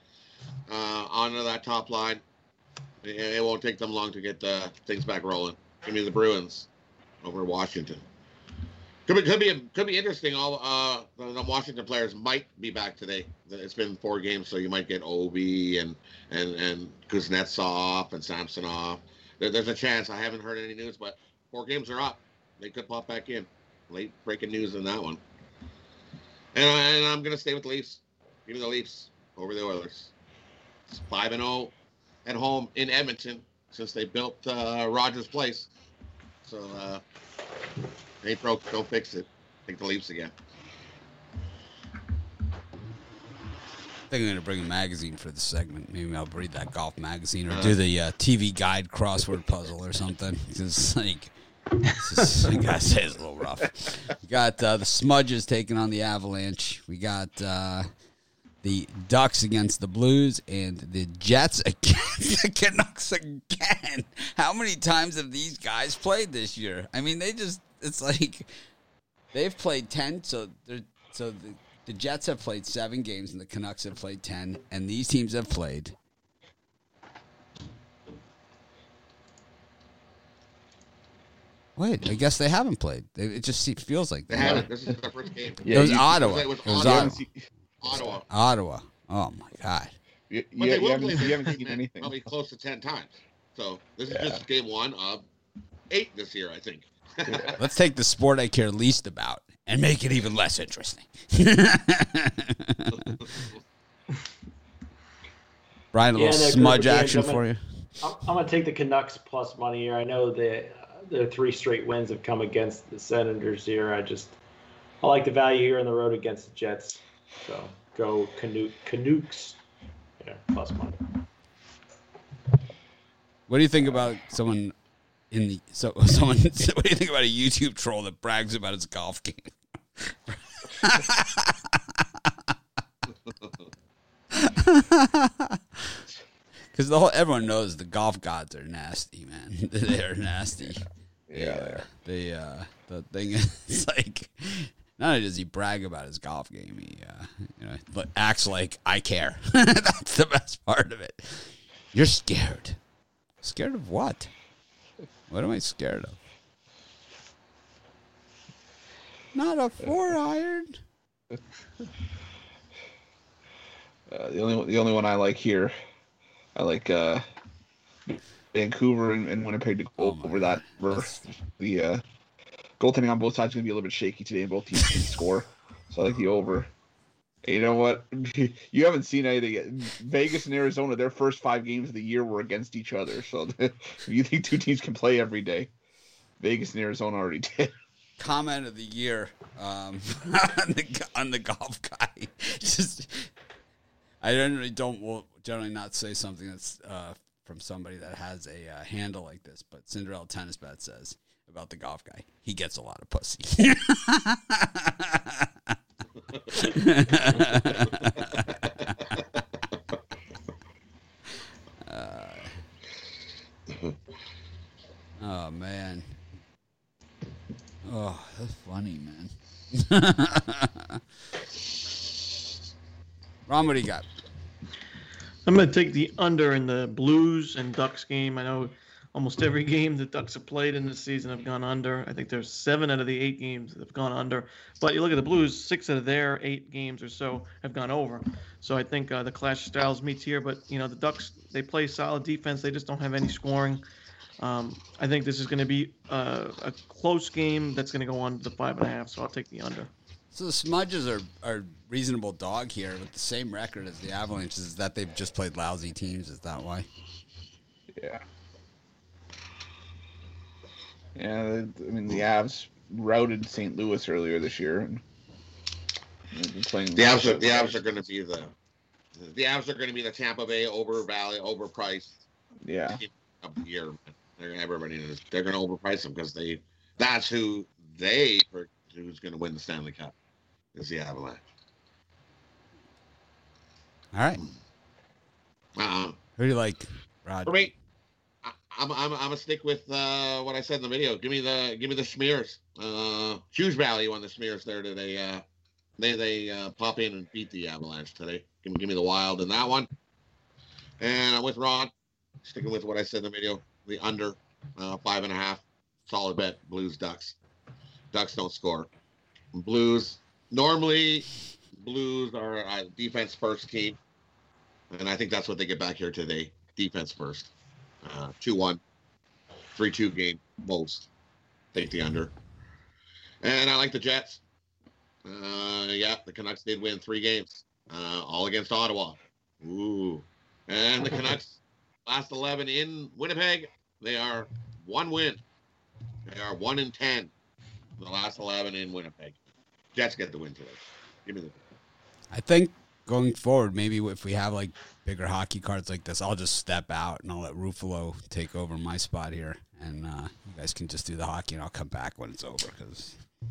uh, onto that top line. It, it, won't take them long to get uh, things back rolling. Give me the Bruins over Washington. Could be could be could be interesting. All uh, the Washington players might be back today. It's been four games, so you might get Ovi and and and Kuznetsov and Samsonov. There, there's a chance. I haven't heard any news, but four games are up. They could pop back in late breaking news in that one. And, and I'm to stay with the Leafs. Give me the Leafs over the Oilers. It's 5 and 0 at home in Edmonton since they built uh, Rogers Place. So, uh, ain't broke, don't fix it. Take the Leafs again. I think I'm going to bring a magazine for the segment. Maybe I'll read that golf magazine or do the uh, TV guide crossword puzzle or something. It's like is, I gotta say it's a little rough. We got uh, the Smudges taking on the Avalanche. We got uh, the Ducks against the Blues and the Jets against the Canucks again. How many times have these guys played this year? I mean, they just it's like they've played ten, so they're so the, the Jets have played seven games and the Canucks have played ten, and these teams have played Wait, I guess they haven't played. It just feels like they, they haven't. This is their first game. Yeah, it was you, Ottawa. It was, it was Ottawa. Ottawa. Ottawa. Ottawa. Oh my god. You, But you, they you will haven't, you haven't seen anything. Probably close to ten times. So this is just game one of eight this year, I think. Let's take the sport I care least about and make it even less interesting. Brian, a Yeah, little smudge good. Yeah, action come for you. I'm, I'm going to take the Canucks plus money here. I know the their three straight wins have come against the Senators here. I just I like the value here on the road against the Jets. So go Canu- Canucks. Yeah, plus money. What do you think about someone in the so someone? what do you think about a YouTube troll that brags about his golf game? Because the whole everyone knows the golf gods are nasty, man. They're nasty. Yeah, They uh the thing is like not only does he brag about his golf game, he uh, you know but acts like I care. That's the best part of it. You're scared. Scared of what? What am I scared of? Not a four iron. Uh, the only the only one I like here, I like uh, Vancouver and, and Winnipeg to go Oh over that. God. Over the uh, goaltending on both sides is going to be a little bit shaky today, and both teams can score. So I like the over. You know what? You haven't seen anything yet. Vegas and Arizona, their first five games of the year were against each other. So you think two teams can play every day, Vegas and Arizona already did. comment of the year um, on, the, on the golf guy. Just, I generally don't will generally not say something that's uh, from somebody that has a uh, handle like this, but Cinderella Tennis Bet says about the golf guy, he gets a lot of pussy. Uh, oh man. Oh, that's funny, man. Ron, what do you got? I'm going to take the under in the Blues and Ducks game. I know almost every game the Ducks have played in this season have gone under. I think there's seven out of the eight games that have gone under. But you look at the Blues, six out of their eight games or so have gone over. So I think uh, the clash of styles meets here. But you know the Ducks, they play solid defense. They just don't have any scoring. Um, I think this is going to be uh, a close game that's going to go on to the five and a half. So I'll take the under. So the Smudges are are reasonable dog here with the same record as the Avalanches. Is that they've just played lousy teams? Is that why? Yeah. Yeah, I mean the Avs routed St. Louis earlier this year, and playing. The Avs are the Avs are going to be the the Avs are going to be the Tampa Bay over value overpriced Yeah, of the year. They're everybody is they're going to overprice them because they that's who they who's going to win the Stanley Cup is the Avalanche. All right. Uh, Who do you like, Rod? for me, I, I'm I'm I'm gonna stick with uh, what I said in the video. Give me the give me the smears. Uh, huge value on the smears there today. Uh, they they uh, pop in and beat the Avalanche today. Give me give me the Wild in that one. And I'm with Ron, sticking with what I said in the video. The under uh, five and a half, solid bet. Blues Ducks. Ducks don't score. Blues normally Blues are a defense first team, and I think that's what they get back here today. Defense first. Uh, 2 1, 3 2 game, most. Take the under. And I like the Jets. Uh, yeah, the Canucks did win three games, uh, all against Ottawa. Ooh. And the Canucks, last 11 in Winnipeg, they are one win. They are 1 in 10. The last 11 in Winnipeg. Jets get the win today. Give me the. I think going forward, maybe if we have like bigger hockey cards like this, I'll just step out and I'll let Ruffalo take over my spot here, and uh, you guys can just do the hockey, and I'll come back when it's over because I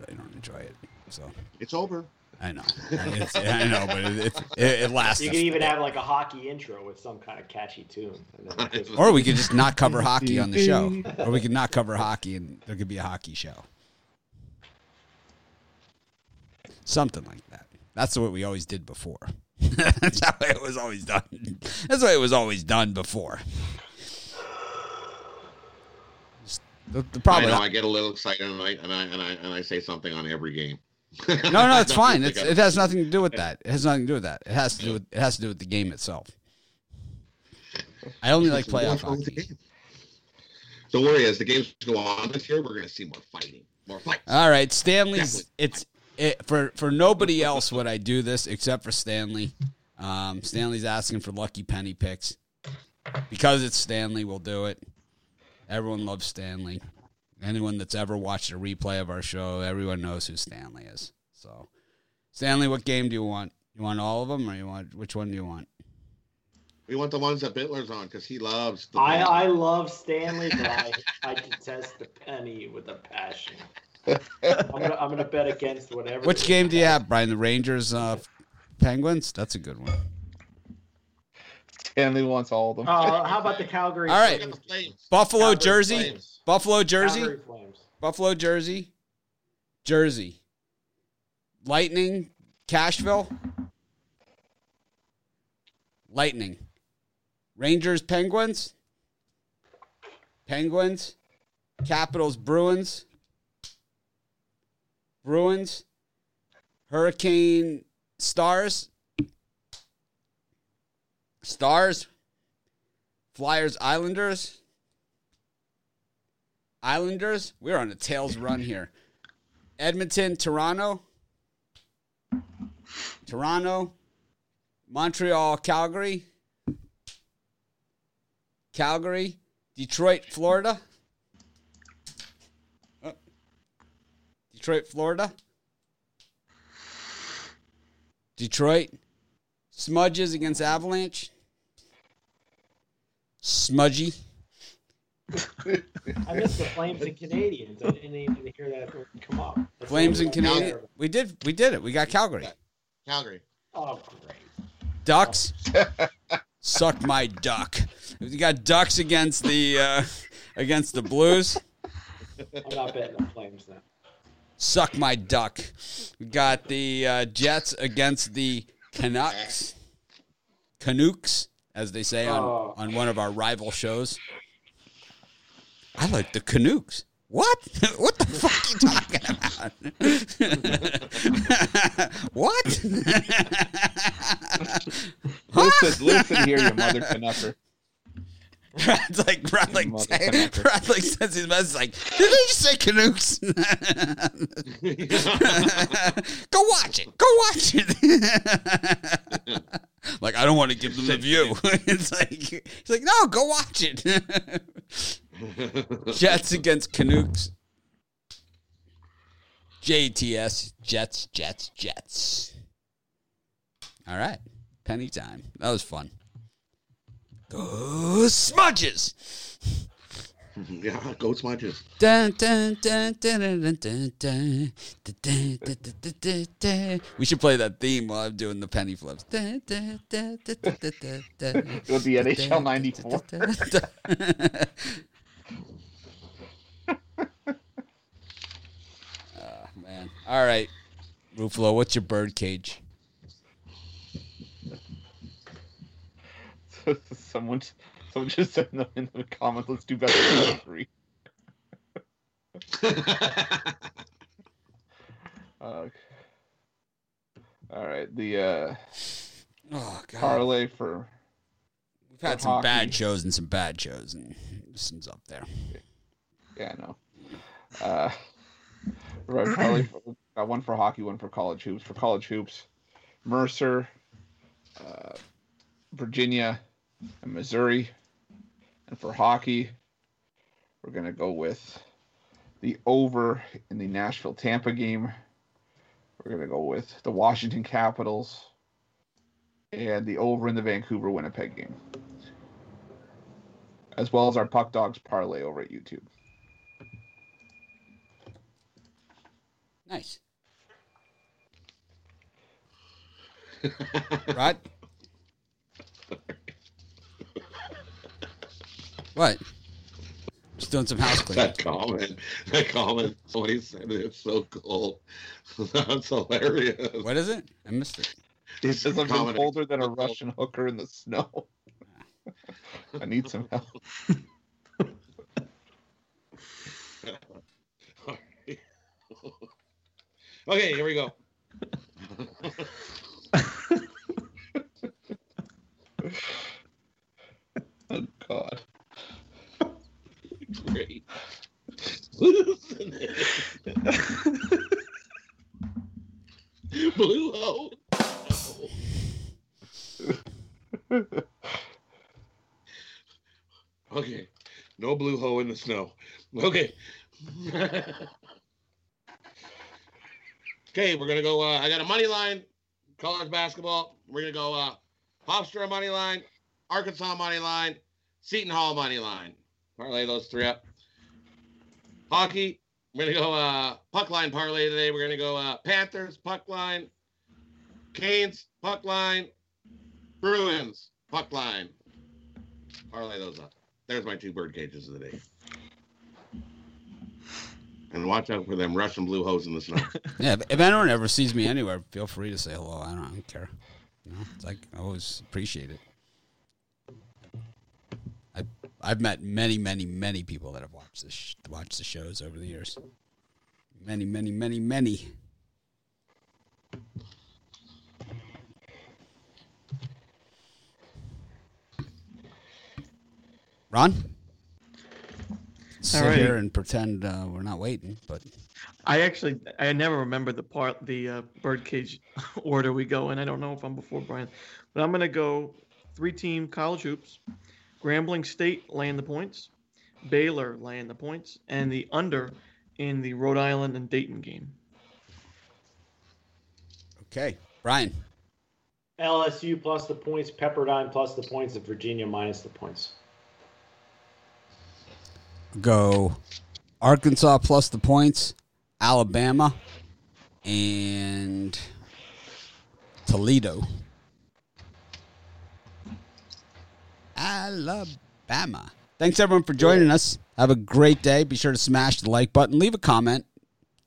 really don't enjoy it. So It's over. I know, It's- I know, but it, it, it, it lasts. You a- can even have like a hockey intro with some kind of catchy tune. And then just- or we could just not cover hockey on the show, or we could not cover hockey, and there could be a hockey show. Something like that. That's what we always did before. That's how it was always done. That's why it was always done before. Just The, the I problem. know I get a little excited and I and I and I, and I say something on every game. no, no, it's fine. It's, it has nothing to do with that. It has nothing to do with that. It has to do with it has to do with the game itself. I only like playoff hockey. Don't worry, as the games go on this year, we're going to see more fighting, more fights. All right, Stanley's. Definitely. It's it, for for nobody else would I do this except for Stanley. Um, Stanley's asking for lucky penny picks because it's Stanley. We'll do it. Everyone loves Stanley. Anyone that's ever watched a replay of our show, everyone knows who Stanley is. So, Stanley, what game do you want? You want all of them, or you want which one do you want? We want the ones that Bitler's on because he loves. The I. I love Stanley, but I, I detest the penny with a passion. I'm gonna I'm gonna bet against whatever. Which game do you have, Brian? The Rangers, uh, Penguins. That's a good one. Stanley wants all of them. Uh, how about the Calgary? All right. Look at the Flames. Buffalo, Calgary Jersey. Flames. Buffalo, Jersey. Calgary Flames. Buffalo, Jersey. Jersey. Lightning, Cashville. Lightning. Rangers, Penguins. Penguins. Capitals, Bruins. Bruins. Hurricane, Stars. Stars. Flyers, Islanders. Islanders. We're on a tails run here. Edmonton, Toronto. Toronto. Montreal, Calgary. Calgary. Detroit, Florida. Detroit, Florida. Detroit. Smudges against Avalanche. Smudgy. I missed the Flames and Canadiens. I didn't even hear that come up. That's Flames and I'm Canadian. aware of. We did. We did it. We got Calgary. Calgary. Oh, great. Ducks. Suck my duck. We got Ducks against the uh, against the Blues. I'm not betting the Flames now. Suck my duck. We got the uh, Jets against the Canucks. Canucks, as they say on, Oh. on one of our rival shows. I like the Canucks. What? What the fuck are you talking about? what? listen, listen here, you mother canucker. Brad's like, Brad like, Mother say, Canucker. Brad like sends his message like, did they just say Canucks? Go watch it. Go watch it. like, I don't want to give them the view. it's like, he's like, no, go watch it. Jets against Canucks. JTS, Jets, Jets, Jets. All right. Penny time. That was fun. Go smudges. yeah, go smudges. We should play that theme while I'm doing the penny flips. Dun. With the NHL 94. Dun, dun, dun. oh, man. All right. Ruffalo, what's your bird cage? someone, someone just said in the, in the comments, let's do better than three. Uh, all right, the uh, Oh, God. parlay for We've had for some bad shows and some bad shows, and this one's up there. yeah, I know. Uh, right, probably for, got one for hockey, one for college hoops. For college hoops, Mercer, uh, Virginia, and Missouri. And for hockey, we're gonna go with the over in the Nashville Tampa game. We're gonna go with the Washington Capitals and the over in the Vancouver Winnipeg game. As well as our Puck Dogs parlay over at YouTube. Nice. Right? What? Just doing some house cleaning. that comment, that comment, somebody said it's so cold. That's hilarious. What is it? I missed it. He says I've been Comedy. colder than a Russian hooker in the snow. I need some help. okay, here we go. Oh God. Great. Listen Blue hole. Okay. No blue hole in the snow. Okay. okay, we're gonna go. Uh, I got a money line, college basketball. We're gonna go uh, Hofstra money line, Arkansas money line, Seton Hall money line. Parlay those three up. Hockey, we're gonna go uh, puck line parlay today. We're gonna go uh, Panthers puck line, Canes puck line, Bruins puck line. Parlay those up. There's my two bird cages of the day. And watch out for them Russian blue hose in the snow. Yeah, if, anyone ever sees me anywhere, feel free to say hello. I don't, I don't care. You know, it's like I always appreciate it. I've met many, many, many people that have watched this sh- watched the shows over the years. Many, many, many, many. Ron, sit right. here and pretend uh, we're not waiting, but I actually I never remember the part the uh, birdcage order we go in. I don't know if I'm before Brian, but I'm gonna go three team college hoops. Grambling State laying the points, Baylor laying the points, and the under in the Rhode Island and Dayton game. okay, Brian. LSU plus the points, Pepperdine plus the points, and Virginia minus the points. go Arkansas plus the points, Alabama, and Toledo. Alabama. Thanks everyone for joining us. Have a great day. Be sure to smash the like button, leave a comment,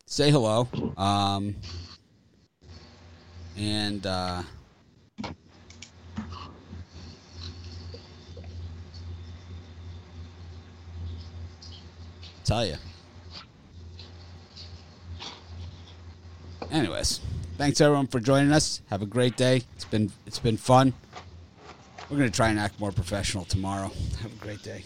say hello, um, and uh, tell you. Anyways, thanks everyone for joining us. Have a great day. It's been it's been fun. We're gonna try and act more professional tomorrow. Have a great day.